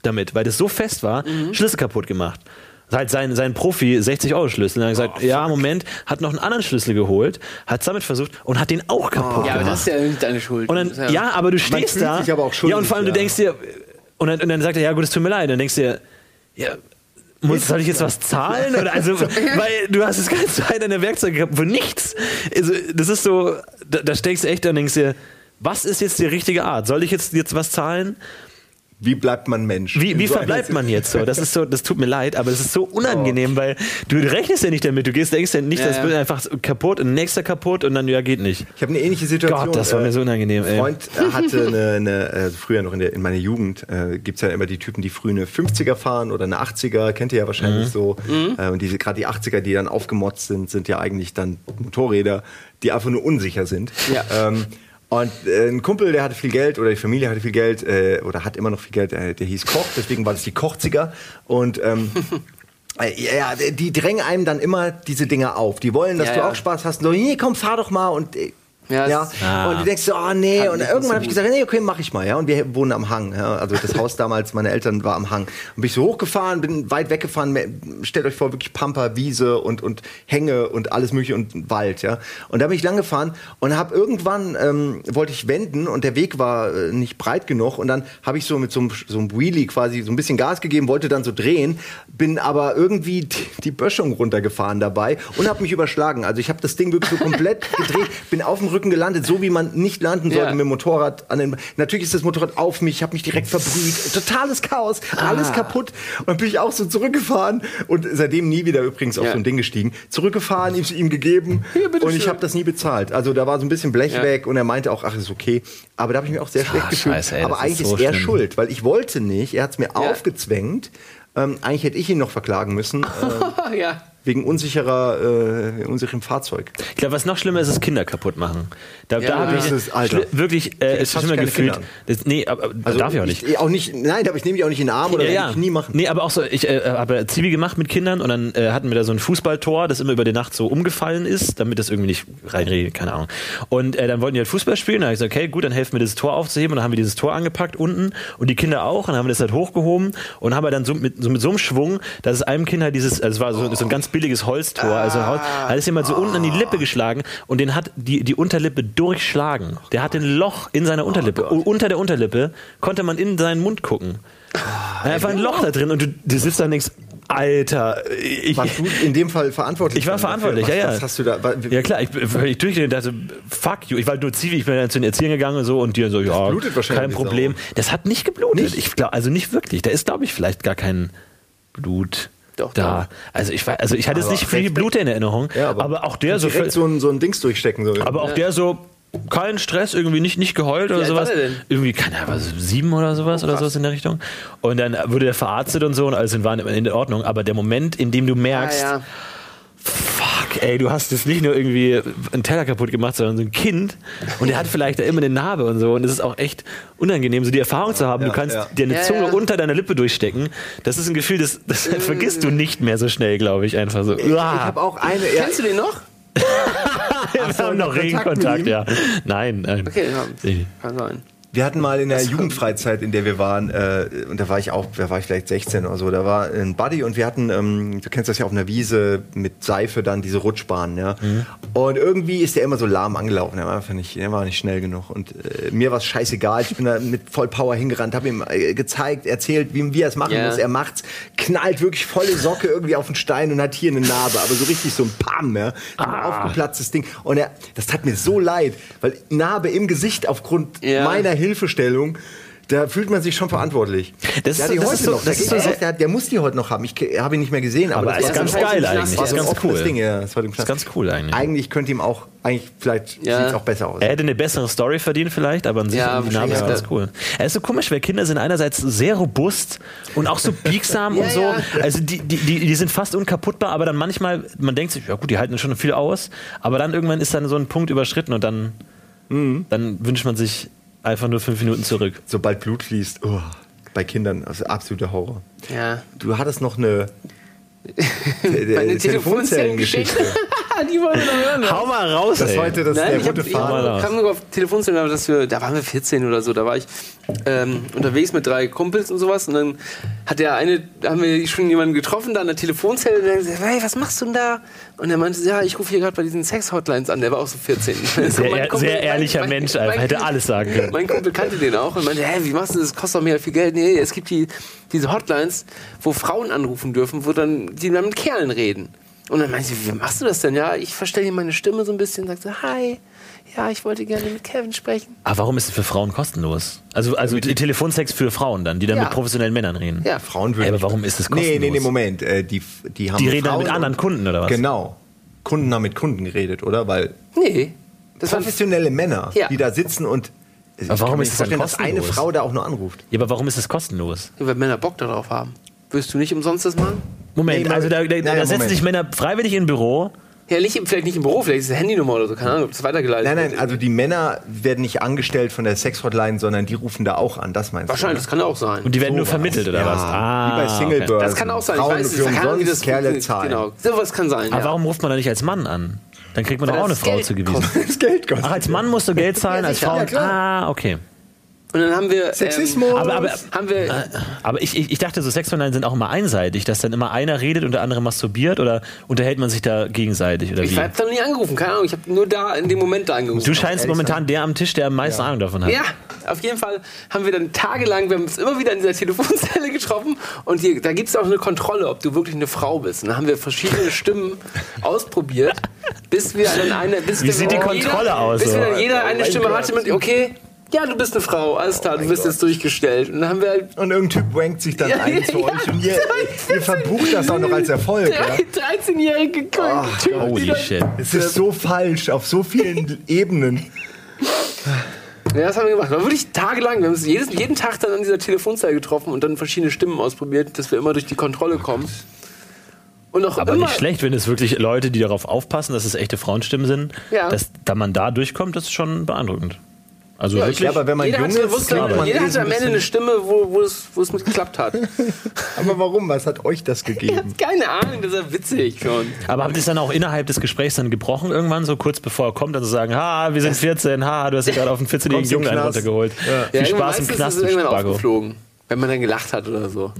damit, weil das so fest war, Schlüssel kaputt gemacht. Halt sein, sein Profi 60 Euro Schlüssel. Dann hat gesagt, ja, Moment, hat noch einen anderen Schlüssel geholt, hat damit versucht und hat den auch kaputt Ja, aber gemacht. das ist ja nicht deine Schuld. Und dann, ist ja, aber du stehst da. ja, und vor allem, ja. du denkst dir, und dann, und dann sagt er, ja, gut, es tut mir leid. Und dann denkst du dir, ja, muss, soll ich jetzt was zahlen? Oder also, weil du hast das ganze Zeit deine Werkzeuge gehabt, für nichts. Also, das ist so, da, da steckst du echt da und denkst dir, was ist jetzt die richtige Art? Soll ich jetzt, jetzt was zahlen? Wie bleibt man Mensch? Wie, wie so verbleibt man jetzt so? Das ist so, das tut mir leid, aber es ist so unangenehm, weil du rechnest ja nicht damit. Du gehst, denkst ja nicht, Ja, das ja. wird einfach kaputt und nächster kaputt und dann, ja, geht nicht. Ich habe eine ähnliche Situation. Gott, das war mir so unangenehm, Ein ey. Freund äh, hatte eine, eine äh, früher noch in, der, in meiner Jugend, äh, gibt's ja immer die Typen, die früh eine 50er fahren oder eine 80er, kennt ihr ja Mhm. wahrscheinlich so. Äh, und diese gerade die 80er, die dann aufgemotzt sind, sind ja eigentlich dann Motorräder, die einfach nur unsicher sind. Ja. Ähm, und äh, ein Kumpel, der hatte viel Geld oder die Familie hatte viel Geld äh, oder hat immer noch viel Geld, äh, der hieß Koch, deswegen war das die Kochziger. Und ähm, äh, ja, die drängen einem dann immer diese Dinger auf. Die wollen, dass Ja, du ja. auch Spaß hast. So, nee, komm, fahr doch mal. Und äh, Ja, ja, Ah. und du denkst so, oh nee, Kann und irgendwann so habe ich gesagt, nee, okay, mach ich mal, ja, und wir wohnen am Hang, ja, also das Haus damals, meine Eltern war am Hang, und bin ich so hochgefahren, bin weit weggefahren, stellt euch vor, wirklich Pampa, Wiese und, und Hänge und alles mögliche und Wald, ja, und da bin ich lang gefahren und habe irgendwann, ähm, wollte ich wenden und der Weg war äh, nicht breit genug und dann habe ich so mit so einem, so einem Wheelie quasi so ein bisschen Gas gegeben, wollte dann so drehen, bin aber irgendwie die, die Böschung runtergefahren dabei und habe mich überschlagen, also ich habe das Ding wirklich so komplett gedreht, bin auf dem Rücken gelandet, so wie man nicht landen sollte Ja. mit dem Motorrad. An den, natürlich ist das Motorrad auf mich, ich habe mich direkt verbrüht. Totales Chaos, alles kaputt. Und dann bin ich auch so zurückgefahren und seitdem nie wieder übrigens auf Ja. so ein Ding gestiegen. Zurückgefahren, ihm, ihm gegeben Hier, und ich habe das nie bezahlt. Also da war so ein bisschen Blech Ja. weg und er meinte auch, ach, ist okay. Aber da habe ich mich auch sehr schlecht gefühlt. scheiße, ey, Aber eigentlich ist ist, so er schlimm. schuld, weil ich wollte nicht. Er hat es mir aufgezwängt. Ähm, eigentlich hätte ich ihn noch verklagen müssen. Äh, ja. Wegen unsicherer, äh, unsicherem Fahrzeug. Ich glaube, was noch schlimmer ist, ist Kinder kaputt machen. Da, Ja, da habe ich das ist- Alter. wirklich äh, es schlimmer keine gefühlt. Das, nee, aber, aber darf ich auch nicht. Ich, auch nicht. Nein, aber ich nehme die auch nicht in den Arm oder werde ich nie machen. Nee, aber auch so, ich äh, habe Zivi gemacht mit Kindern und dann äh, hatten wir da so ein Fußballtor, das immer über die Nacht so umgefallen ist, damit das irgendwie nicht reinredet, keine Ahnung. Und äh, dann wollten die halt Fußball spielen, da habe ich gesagt, okay, gut, dann helfen wir dieses Tor aufzuheben und dann haben wir dieses Tor angepackt unten und die Kinder auch und dann haben wir das halt hochgehoben und haben wir dann so mit so, mit so einem Schwung, dass es einem Kind halt dieses, also es war so, so ein ganz billiges Holztor, also ein Holz, hat es jemand so unten an die Lippe geschlagen und den hat die, die Unterlippe durchschlagen. Der hat ein Loch in seiner Unterlippe. Und unter der Unterlippe konnte man in seinen Mund gucken. Da war einfach ein Loch da drin und du, du sitzt da und denkst, Alter, ich, Warst du in dem Fall verantwortlich? ich war verantwortlich, was, ja, ja. Was hast du da? ja klar, ich, durchgedreht und dachte, fuck you. Ich war nur Zivi, ich bin dann zu den Erziehern gegangen und so und die so, ja, blutet wahrscheinlich kein Problem. Sau. Das hat nicht geblutet. Nicht? Ich glaube, also nicht wirklich. Da ist, glaube ich, vielleicht gar kein Blut Doch, da. Also ich war, also ich hatte jetzt Aber nicht viel. Blut in Erinnerung, Ja, aber, auch der so, so ein, so ein Dings durchstecken. So. aber auch der so kein Stress, irgendwie nicht, nicht geheult oder alt war sowas. Irgendwie, keine Ahnung, was, sieben oder sowas oder sowas in der Richtung. Und dann wurde der verarztet und so und alles war in Ordnung. Aber der Moment, in dem du Ah, merkst, ja. Fuck, ey, du hast jetzt nicht nur irgendwie einen Teller kaputt gemacht, sondern so ein Kind. Und der hat vielleicht da immer eine Narbe und so. Und es ist auch echt unangenehm, so die Erfahrung zu haben. Ja, du kannst ja. dir eine Ja, Zunge ja. unter deiner Lippe durchstecken. Das ist ein Gefühl, das, das vergisst du nicht mehr so schnell, glaube ich. Einfach so. ich ich habe auch eine. Ja, Kennst du den noch? Wir haben noch Kontakt regen mit Kontakt, ihm? ja. Nein, nein. Okay, ja. Kann sein. Wir hatten mal in der Jugendfreizeit, in der wir waren, äh, und da war ich auch, da war ich vielleicht 16 oder so, da war ein Buddy und wir hatten, ähm, du kennst das ja auf einer Wiese mit Seife dann diese Rutschbahnen, ja. Und irgendwie ist der immer so lahm angelaufen, der war einfach nicht, der war nicht schnell genug. Und äh, mir war es scheißegal, ich bin da mit voll Power hingerannt, habe ihm äh, gezeigt, erzählt, wie, wie er es machen Ja. muss. Er macht's, knallt wirklich volle Socke irgendwie auf den Stein und hat hier eine Narbe, aber so richtig so ein Pam, ja. Ein aufgeplatztes Ding. Und er, das tat mir so leid, weil Narbe im Gesicht aufgrund Ja. meiner Hilfestellung, da fühlt man sich schon verantwortlich. Das der ist hat die das heute ist so- noch. Der, so- der, der muss die heute noch haben. Ich habe ihn nicht mehr gesehen, aber, Aber das ist war ganz geil das eigentlich. Das ist ganz cool. Ding, ja. Das war dem Das ist ganz cool eigentlich. Eigentlich könnte ihm auch, eigentlich vielleicht Ja. sieht es auch besser aus. Er hätte eine bessere Story verdient vielleicht, aber an sich Ja, die Narbe ist wahrscheinlich, ganz cool. Er ist so komisch, weil Kinder sind einerseits sehr robust und auch so biegsam Ja, und so. ja. Also die, die, die, die sind fast unkaputtbar, aber dann manchmal, man denkt sich, ja gut, die halten schon viel aus, aber dann irgendwann ist dann so ein Punkt überschritten und dann, Mhm. dann wünscht man sich einfach nur fünf Minuten zurück. Sobald Blut fließt, oh, bei Kindern, ist absoluter Horror. Ja. Du hattest noch eine Meine Telefonzellengeschichte. Die wollen wir hören. Hau mal raus, Das ey. heute das Nein, der ich habe rote ich hab, Faden. raus. kam nur auf Telefonzellen, dass wir, da waren wir 14 oder so, da war ich ähm, unterwegs mit drei Kumpels und sowas und dann hat der eine, da haben wir schon jemanden getroffen da an der Telefonzelle und dann gesagt, hey, was machst du denn da? Und er meinte, ja, ich rufe hier gerade bei diesen Sex-Hotlines an, der war auch so 14. Sehr, Mein ehr- Kumpel- sehr ehrlicher mein- Mensch, mein- einfach. hätte alles sagen können. mein Kumpel kannte den auch und meinte, hä, wie machst du das? Das kostet doch mega viel Geld. Nee, es gibt die, diese Hotlines, wo Frauen anrufen dürfen, wo dann die dann mit Kerlen reden. Und dann meinte sie, wie machst du das denn? Ja, ich verstelle meine Stimme so ein bisschen, sagt so, hi, ja, ich wollte gerne mit Kevin sprechen. Aber warum ist es für Frauen kostenlos? Also, also die Telefonsex für Frauen dann, die dann Ja. mit professionellen Männern reden. Ja, Frauen würden. Aber warum ist es Nee, kostenlos? nee, nee, Moment. Äh, die, die haben Die reden dann Frauen mit anderen und- Kunden oder was? Genau. Kunden haben mit Kunden geredet, oder? Weil Nee. Das professionelle Männer, Ja. die da sitzen und. Ich warum ist es dann vorstellen, dass eine kostenlos? Frau da auch nur anruft? Ja, aber warum ist es kostenlos? weil Männer Bock darauf haben. Wirst du nicht umsonst das machen? Moment, Nee, also da, da, Nein, da setzen Moment. sich Männer freiwillig in ein Büro. Ja, nicht, vielleicht nicht im Büro, vielleicht ist es eine Handynummer oder so, keine Ahnung, ob das weitergeleitet Nein, wird. nein, also die Männer werden nicht angestellt von der Sex-Hotline, sondern die rufen da auch an, das meinst Wahrscheinlich, das kann auch sein. Und die werden nur Sowas. vermittelt oder ja, was? Ah, wie bei okay. Singlebirds. das kann auch sein. Frauen ich weiß, für umsonst, das Kerle zahlen. Genau, sowas kann sein. Aber ja. warum ruft man da nicht als Mann an? Dann kriegt man doch auch eine Frau Geld zugewiesen. Das Geld kostet. Ach, als Mann musst du Geld zahlen, Ja, als. Frau. Ja, ah, okay. Und dann haben wir. Sexismus. Ähm, Aber, aber, haben wir. aber ich, ich, ich dachte, so Sexuellen sind auch immer einseitig, dass dann immer einer redet und der andere masturbiert oder unterhält man sich da gegenseitig oder ich wie? habe da noch nie angerufen, keine Ahnung. Ich habe nur da in dem Moment da angerufen. Du scheinst momentan der am Tisch, der am meisten Ahnung davon hat. Ja, Auf jeden Fall haben wir dann tagelang, wir haben uns immer wieder in dieser Telefonzelle getroffen und hier, da gibt es auch eine Kontrolle, ob du wirklich eine Frau bist. Und dann haben wir verschiedene Stimmen ausprobiert, bis wir dann eine. Bis Wie wir sieht die jeder, Kontrolle aus, Bis wir so? dann jeder eine mein Stimme Gott. hatte mit, okay, ja, du bist eine Frau, alles klar, du bist jetzt durchgestellt. Und dann haben wir halt Und irgendein Typ wankt sich dann Ja, ein zu ja. euch und ihr, ihr verbucht das auch noch als Erfolg. Ja? drei 13-jährige Typen. Holy die dann- shit. Es ist so falsch auf so vielen Ebenen. Ja, das haben wir gemacht. War wirklich tagelang. Wir haben uns jedes, jeden Tag dann an dieser Telefonzelle getroffen und dann verschiedene Stimmen ausprobiert, dass wir immer durch die Kontrolle kommen. Und auch Aber immer, nicht schlecht, wenn es wirklich Leute, die darauf aufpassen, dass es echte Frauenstimmen sind, Ja. dass da man da durchkommt, das ist schon beandruckend. Also Ja, wirklich. Ja, aber wenn man jeder jung ist, wusste, man jeder ein am Ende eine Stimme, wo, wo, es, wo es mit geklappt hat. Aber warum? Was hat euch das gegeben? Keine Ahnung, das ist ja witzig schon. Aber habt ihr es dann auch innerhalb des Gesprächs dann gebrochen irgendwann, so kurz bevor er kommt, dann zu sagen, ha, wir sind 14, ha, du hast dir gerade auf einen 14-jährigen Kommst im Jungen einen runtergeholt. Ja, Viel irgendwann Spaß im meistens ist Knast, du irgendwann aufgeflogen. Wenn man dann gelacht hat oder so.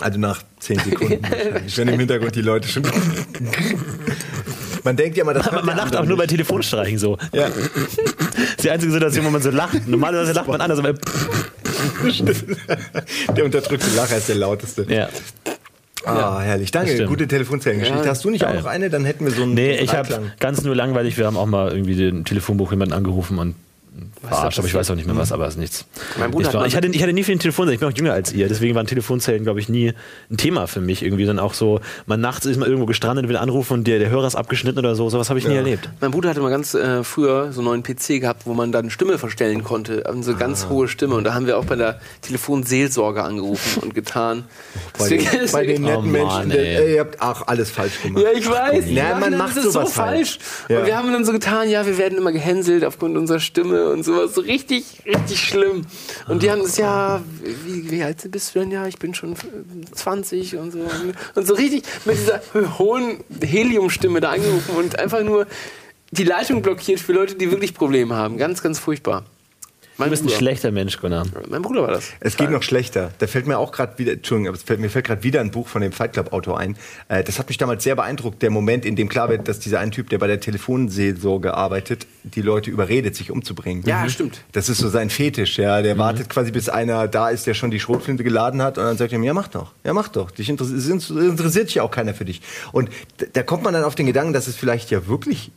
Also nach zehn Sekunden. wahrscheinlich, wenn im Hintergrund die Leute schon. Man denkt ja immer, das Aber hört man der lacht auch nur bei. Telefonstreichen so. Ja. Das ist die einzige Situation, wo man so lacht. Normalerweise lacht man anders, aber Der unterdrückte Lacher ist der lauteste. ja. Ah, herrlich. Danke. Gute Telefonzellengeschichte. Ja. Habe du nicht auch Geil. noch eine? Dann hätten wir so einen Nee, ich habe ganz nur langweilig, wir haben auch mal irgendwie den Telefonbuch jemanden angerufen und verarscht, aber ich weiß auch nicht mehr was, aber es ist nichts. Mein Bruder ich, war, ich, hatte, ich hatte nie viel Telefonzellen, ich bin auch jünger als ihr, deswegen waren Telefonzellen, glaube ich, nie ein Thema für mich irgendwie. Dann auch so, man nachts ist mal irgendwo gestrandet, will anrufen und der, der Hörer ist abgeschnitten oder so, sowas habe ich nie erlebt. Mein Bruder hatte mal ganz äh, früher so einen neuen PC gehabt, wo man dann Stimme verstellen konnte. Also so Ah. ganz hohe Stimme. Und da haben wir auch bei der Telefonseelsorge angerufen und getan. Bei den, bei den netten Oh Mann, Menschen, der, ey. ihr habt auch alles falsch gemacht. Ja, ich weiß. Ja, man macht es so halt. falsch. Ja. Und wir haben dann so getan, ja, wir werden immer gehänselt aufgrund unserer Stimme und sowas. So richtig, richtig schlimm. Und die haben das, ja, wie, wie alt bist du denn? Ja, ich bin schon 20 und so. Und so richtig mit dieser hohen Heliumstimme da angerufen und einfach nur die Leitung blockiert für Leute, die wirklich Probleme haben. Ganz, ganz furchtbar. Mein Du bist ein Bruder. schlechter Mensch, Gunnar. Mein Bruder war das. Es geht noch schlechter. Da fällt mir auch gerade wieder, Entschuldigung, aber es fällt, mir fällt gerade wieder ein Buch von dem Fight Club Autor ein. Äh, das hat mich damals sehr beeindruckt, der Moment, in dem klar wird, dass dieser ein Typ, der bei der Telefonseelsorge arbeitet, die Leute überredet, sich umzubringen. Ja, stimmt. Das ist so sein Fetisch, ja. Der wartet quasi, bis einer da ist, der schon die Schrotflinte geladen hat und dann sagt er ihm, ja, mach doch, ja, mach doch. Dich interessiert, es interessiert sich ja auch keiner für dich. Und da kommt man dann auf den Gedanken, dass es vielleicht ja wirklich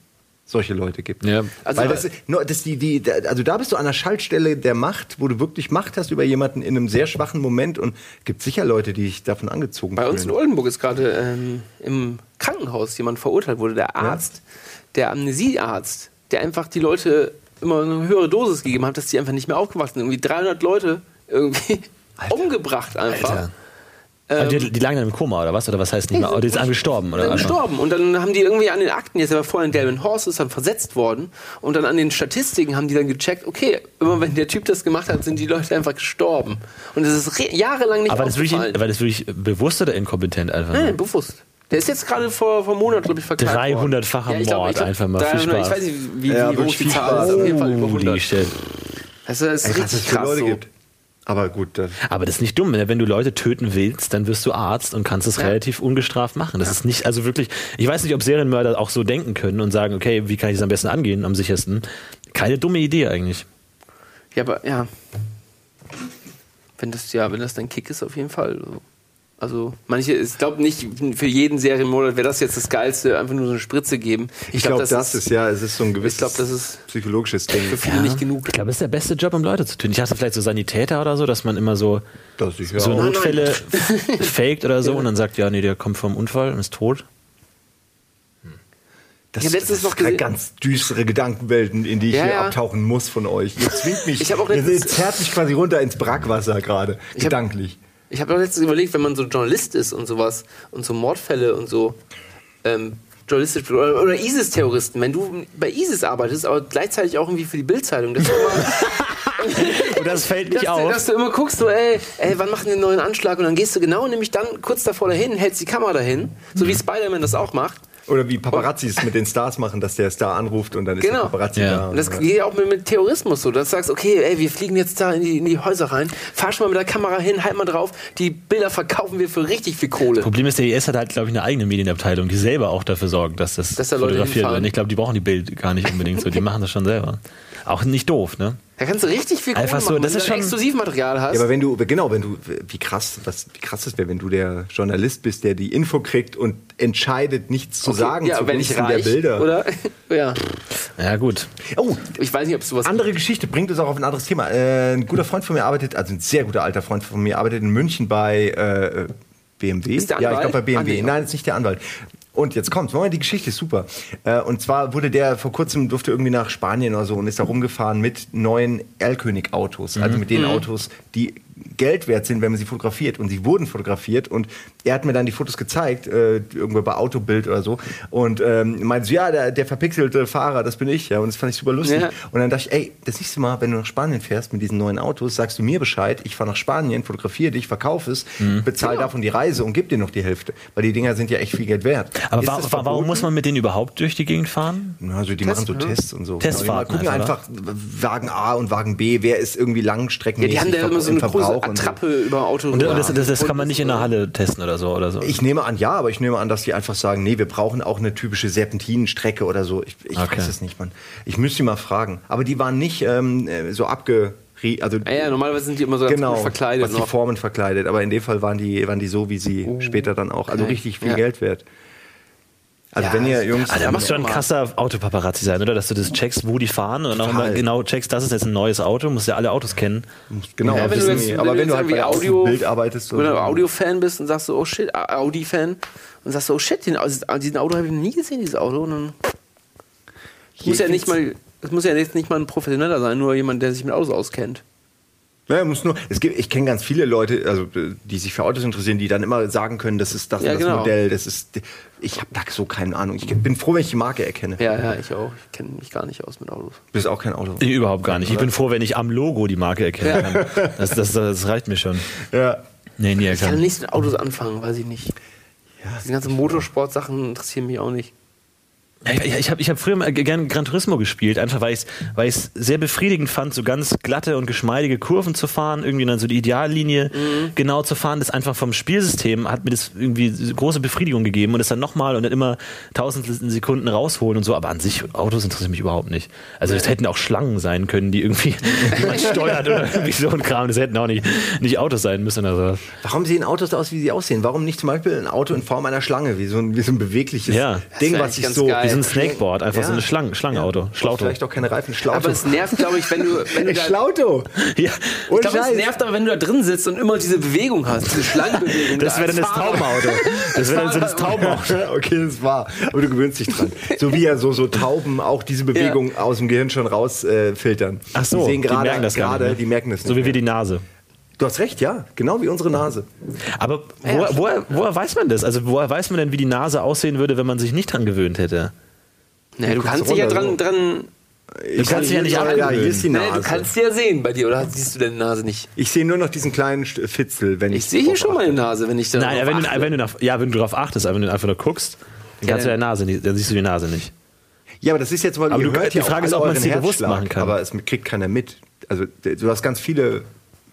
solche Leute gibt. Ja. Also- Weil das, das die, die, da- also da bist du an der Schaltstelle der Macht, wo du wirklich Macht hast über jemanden in einem sehr schwachen Moment und gibt sicher Leute, die dich davon angezogen Bei uns in fühlen. Oldenburg ist gerade ähm, im Krankenhaus jemand verurteilt wurde, der Arzt, der Amnesiearzt, der einfach die Leute immer eine höhere Dosis gegeben hat, dass die einfach nicht mehr aufgewachsen sind. Irgendwie 300 Leute irgendwie umgebracht einfach. Alter. Aber die, die lagen dann im Koma, oder was? Oder was heißt nicht mehr? Oder die sind gestorben, oder? Dann einfach? gestorben. Und dann haben die irgendwie an den Akten, jetzt war vorher in Delvin Horse, ist dann versetzt worden. Und dann an den Statistiken haben die dann gecheckt, okay, immer wenn der Typ das gemacht hat, sind die Leute einfach gestorben. Und das ist re- jahrelang nicht Aber das, wirklich, aufgefallen. war das wirklich bewusst oder inkompetent einfach? Nein, bewusst. Der ist jetzt gerade vor, vor einem Monat, glaube ich, verklagt 300-facher worden. ich glaub- Mord einfach mal. Viel 300, ich weiß nicht, wie, Ja, wie hoch wirklich die Zahl ist. Auf jeden Fall über Holy 100. shit. Also, das ist Was richtig es für krass Leute so. gibt. Aber gut, das, Aber das ist nicht dumm. ne? Wenn du Leute töten willst, dann wirst du Arzt und kannst es Ja. relativ ungestraft machen. Das ist nicht, also wirklich, ich weiß nicht, ob Serienmörder auch so denken können und sagen, okay, wie kann ich das am besten angehen, am sichersten. Keine dumme Idee eigentlich. Ja, aber ja. Wenn das, ja, wenn das dein Kick ist, auf jeden Fall. so. Also, manche, ich glaube nicht, für jeden Serienmörder wäre das jetzt das Geilste, einfach nur so eine Spritze geben. ich glaube, das, ist ja, es ist so ein gewisses glaub, das ist psychologisches Ding. für viele nicht genug. Ich glaube, das ist der beste Job, um Leute zu töten. Ich dachte vielleicht so Sanitäter oder so, dass man immer so, Das ja so Notfälle faked oder so und dann sagt, ja, nee, der kommt vom Unfall und ist tot. Das, Ich letztens das noch gesehen- ganz düstere Gedankenwelten, in die ich Ja, hier ja. abtauchen muss von euch. Ihr zwingt mich. Ich auch ihr zerrt mich quasi runter ins Brackwasser gerade, Ich hab- gedanklich. Ich habe auch letztens überlegt, wenn man so Journalist ist und sowas und so Mordfälle und so ähm, journalistisch oder, oder ISIS-Terroristen, wenn du bei ISIS arbeitest, aber gleichzeitig auch irgendwie für die Bildzeitung, dass, du immer- Und das fällt dass, nicht du- auf. dass du immer guckst, so, ey, ey, wann machen die einen neuen Anschlag? Und dann gehst du genau nämlich dann kurz davor dahin, hältst die Kamera dahin, so wie Spider-Man das auch macht. Oder wie Paparazzis mit den Stars machen, dass der Star anruft und dann ist Genau. der Paparazzi Ja. da. Und das geht ja auch mit, mit Terrorismus so, dass du sagst, okay, ey, wir fliegen jetzt da in die, in die Häuser rein, fahr schon mal mit der Kamera hin, halt mal drauf, die Bilder verkaufen wir für richtig viel Kohle. Problem ist, der IS hat halt, glaube ich, eine eigene Medienabteilung, die selber auch dafür sorgt, dass das Dass da Leute fotografiert wird. Ich glaube, die brauchen die Bild gar nicht unbedingt so. Die machen das schon selber. Auch nicht doof, ne? Da kannst du richtig viel Einfach so, machen, das wenn ist du schon- Exklusivmaterial hast. Ja, aber wenn du, genau, wenn du, wie krass, was, wie krass es wäre, wenn du der Journalist bist, der die Info kriegt und entscheidet, nichts zu Okay, sagen ja, wenn ich zugunsten der reich, Bilder. oder? ja. Ja, gut. Oh, Ich weiß nicht, ob es sowas andere Geschichte bringt uns auch auf ein anderes Thema. Äh, ein guter Freund von mir arbeitet, also ein sehr guter alter Freund von mir, arbeitet in München bei äh, BMW. Ist der ja, ich Anwalt? glaube bei BMW. Nee. Nein, ist nicht der Anwalt. Und jetzt kommt's. Moment, die Geschichte ist super. Äh, und zwar wurde der vor kurzem durfte irgendwie nach Spanien oder so und ist da rumgefahren mit neuen Erlkönig-Autos, also mit den Autos, die Geld wert sind, wenn man sie fotografiert. Und sie wurden fotografiert und er hat mir dann die Fotos gezeigt, äh, irgendwo bei Autobild oder so. Und ähm, meinte so, ja, der, der verpixelte Fahrer, das bin ich. Ja, und das fand ich super lustig. Ja. Und dann dachte ich, ey, das nächste Mal, wenn du nach Spanien fährst mit diesen neuen Autos, sagst du mir Bescheid, ich fahre nach Spanien, fotografiere dich, verkaufe es, Mhm. bezahle davon die Reise und gib dir noch die Hälfte. Weil die Dinger sind ja echt viel Geld wert. Aber Ist wa das wa warum muss man mit denen überhaupt durch die Gegend fahren? Ja, Also die machen so Tests und so. Testfahrten Genau, die gucken einfach, einfach, Wagen A und Wagen B, wer ist irgendwie Ja, langstreckenmäßig die haben da immer so eine große Verbrauch und so. Attrappe über Auto. Und das, das, das kann man nicht in der Halle testen oder so. Oder so. Ich nehme an, ja, aber ich nehme an, dass die einfach sagen, nee, wir brauchen auch eine typische Serpentinenstrecke oder so. Ich, ich Okay. weiß es nicht, Mann. Ich müsste die mal fragen. Aber die waren nicht ähm, äh, so abge... Also, Ja, ja, normalerweise sind die immer so ganz genau, gut verkleidet. was die noch. Formen verkleidet. Aber in dem Fall waren die, waren die so, wie sie später dann auch. Also Okay. richtig viel Ja. Geld wert. Also Ja, wenn ihr Jungs... Ah, da musst du Ja, ein krasser Autopaparazzi sein, oder? Dass du das checkst, wo die fahren und dann auch mal genau checkst, das ist jetzt ein neues Auto, musst ja alle Autos kennen. Genau, Ja, wenn du jetzt, die. wenn aber du wenn du halt Audio, Bild arbeitest... wenn du oder. Audio-Fan bist und sagst so, oh shit, Audi-Fan und sagst so, oh shit, den, also diesen Auto habe ich noch nie gesehen, dieses Auto. Und dann muss ja ich nicht mal, es muss ja jetzt nicht mal ein Professioneller sein, nur jemand, der sich mit Autos auskennt. Ja, muss nur, es gibt, ich kenne ganz viele Leute, also die sich für Autos interessieren, die dann immer sagen können, das ist das, und Ja, das genau. Modell, das ist. Ich habe da so keine Ahnung. Ich bin froh, wenn ich die Marke erkenne. Ja, ja, ich auch. Ich kenne mich gar nicht aus mit Autos. Du bist auch kein Auto. Ich überhaupt gar nicht. Ich bin froh, wenn ich am Logo die Marke erkennen kann. Das, das, das reicht mir schon. Ja. Nee, nie Ich kann nichts mit Autos anfangen, weiß ich nicht. Diese ganzen Motorsport-Sachen interessieren mich auch nicht. Ich, ich, habe ich hab früher mal gern Gran Turismo gespielt, einfach weil ich es weil ich's sehr befriedigend fand, so ganz glatte und geschmeidige Kurven zu fahren, irgendwie dann so die Ideallinie genau zu fahren. Das einfach vom Spielsystem hat mir das irgendwie große Befriedigung gegeben und das dann nochmal und dann immer tausendstel Sekunden rausholen und so. Aber an sich, Autos interessieren mich überhaupt nicht. Also es hätten auch Schlangen sein können, die irgendwie jemand steuert oder irgendwie so ein Kram. Das hätten auch nicht, nicht Autos sein müssen oder so. Warum sehen Autos aus, wie sie aussehen? Warum nicht zum Beispiel ein Auto in Form einer Schlange, wie so ein, wie so ein bewegliches Ja. Ding, Das was sich so. geil. So ein Snakeboard, einfach Ja. so eine Schlangen, Schlangenauto, Schlauto. Vielleicht auch keine Reifen, Schlauto. Aber es nervt, glaube ich, wenn du, wenn du da, Schlauto! Ja, ich glaube, es nervt aber, wenn du da drin sitzt und immer diese Bewegung hast, diese Schlangenbewegung. das da wäre dann das. Taubenauto. Das wäre dann so das Taubenauto. okay, das war. Aber du gewöhnst dich dran. So wie ja so, so Tauben auch diese Bewegung aus dem Gehirn schon rausfiltern. Äh. Ach so, die sehen die gerade, merken das gerade, ne? die merken das nicht. So wie wir die Nase. Du hast recht, ja. Genau wie unsere Nase. Aber woher, woher, woher weiß man das? Also woher weiß man denn, wie die Nase aussehen würde, wenn man sich nicht dran gewöhnt hätte? Naja, du kannst dich ja dran, so. dran Ich kannst dich ja nicht ja, ja, hier ist die Nase. naja, du kannst sie ja sehen bei dir, oder siehst du deine Nase nicht? ich sehe nur noch diesen kleinen Fitzel, wenn ich. Ich sehe hier schon meine Nase, wenn ich da Nein, drauf wenn du, achte. wenn du nach, ja, wenn du darauf achtest, aber wenn du einfach nur guckst, dann Ja, kannst du deine Nase nicht, dann siehst du die Nase nicht. Ja, aber das ist jetzt, weil Aber ihr du- hört die ja Frage auch ist, ob man es dir bewusst machen kann. Aber es kriegt keiner mit. Also du hast ganz viele,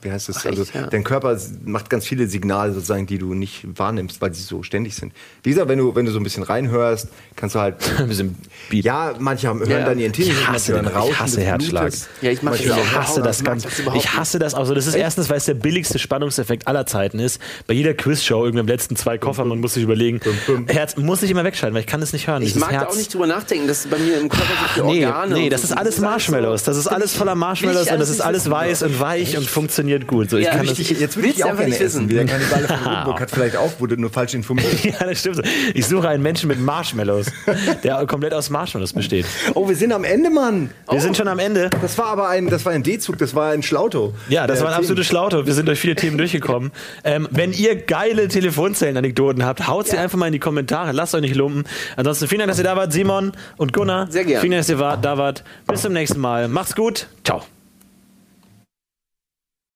wie heißt das? Ach, echt, also ja. dein Körper macht ganz viele Signale sozusagen, die du nicht wahrnimmst, weil sie so ständig sind. Wie gesagt, wenn du wenn du so ein bisschen reinhörst, kannst du halt. Ein bisschen Beat. ja, manche haben, hören Ja. dann ihren Tinnitus, Ich hasse den, hören ich Rauschen hasse Herzschlag. Blutes. Ja, ich mach das auch. Ich hasse das ich ganz. das Ich hasse das auch so. Das ist erstens, weil es der billigste Spannungseffekt aller Zeiten ist. Bei jeder Quizshow, irgendwie im letzten zwei Koffer, man muss sich überlegen, Herz muss ich immer wegschalten, weil ich kann es nicht hören. Ich mag da Herz. auch nicht drüber nachdenken, dass bei mir im Körper so viele Nee, Organe nee, das ist alles Marshmallows. Das ist alles voller Marshmallows ich und das ist alles weiß und weich und funktioniert gut. So, ich Ja, kann richtig. das, Jetzt würde ich auch einfach gerne nicht essen. wissen. Wie der Kannibale von Rotenburg hat vielleicht auch, wurde nur falsch informiert. ja, das stimmt. Ich suche einen Menschen mit Marshmallows, der komplett aus Marshmallows besteht. Oh, wir sind am Ende, Mann. Wir sind schon am Ende. Das war aber ein, das war ein D-Zug, das war ein Schlauto. Ja, das war ein absolutes Schlauto. Wir sind durch viele Themen durchgekommen. Ähm, wenn ihr geile Telefonzellen-Anekdoten habt, haut sie einfach mal in die Kommentare. Lasst euch nicht lumpen. Ansonsten vielen Dank, dass ihr da wart, Simon und Gunnar. Sehr gern. Vielen Dank, dass ihr da wart. Bis zum nächsten Mal. Macht's gut. Ciao.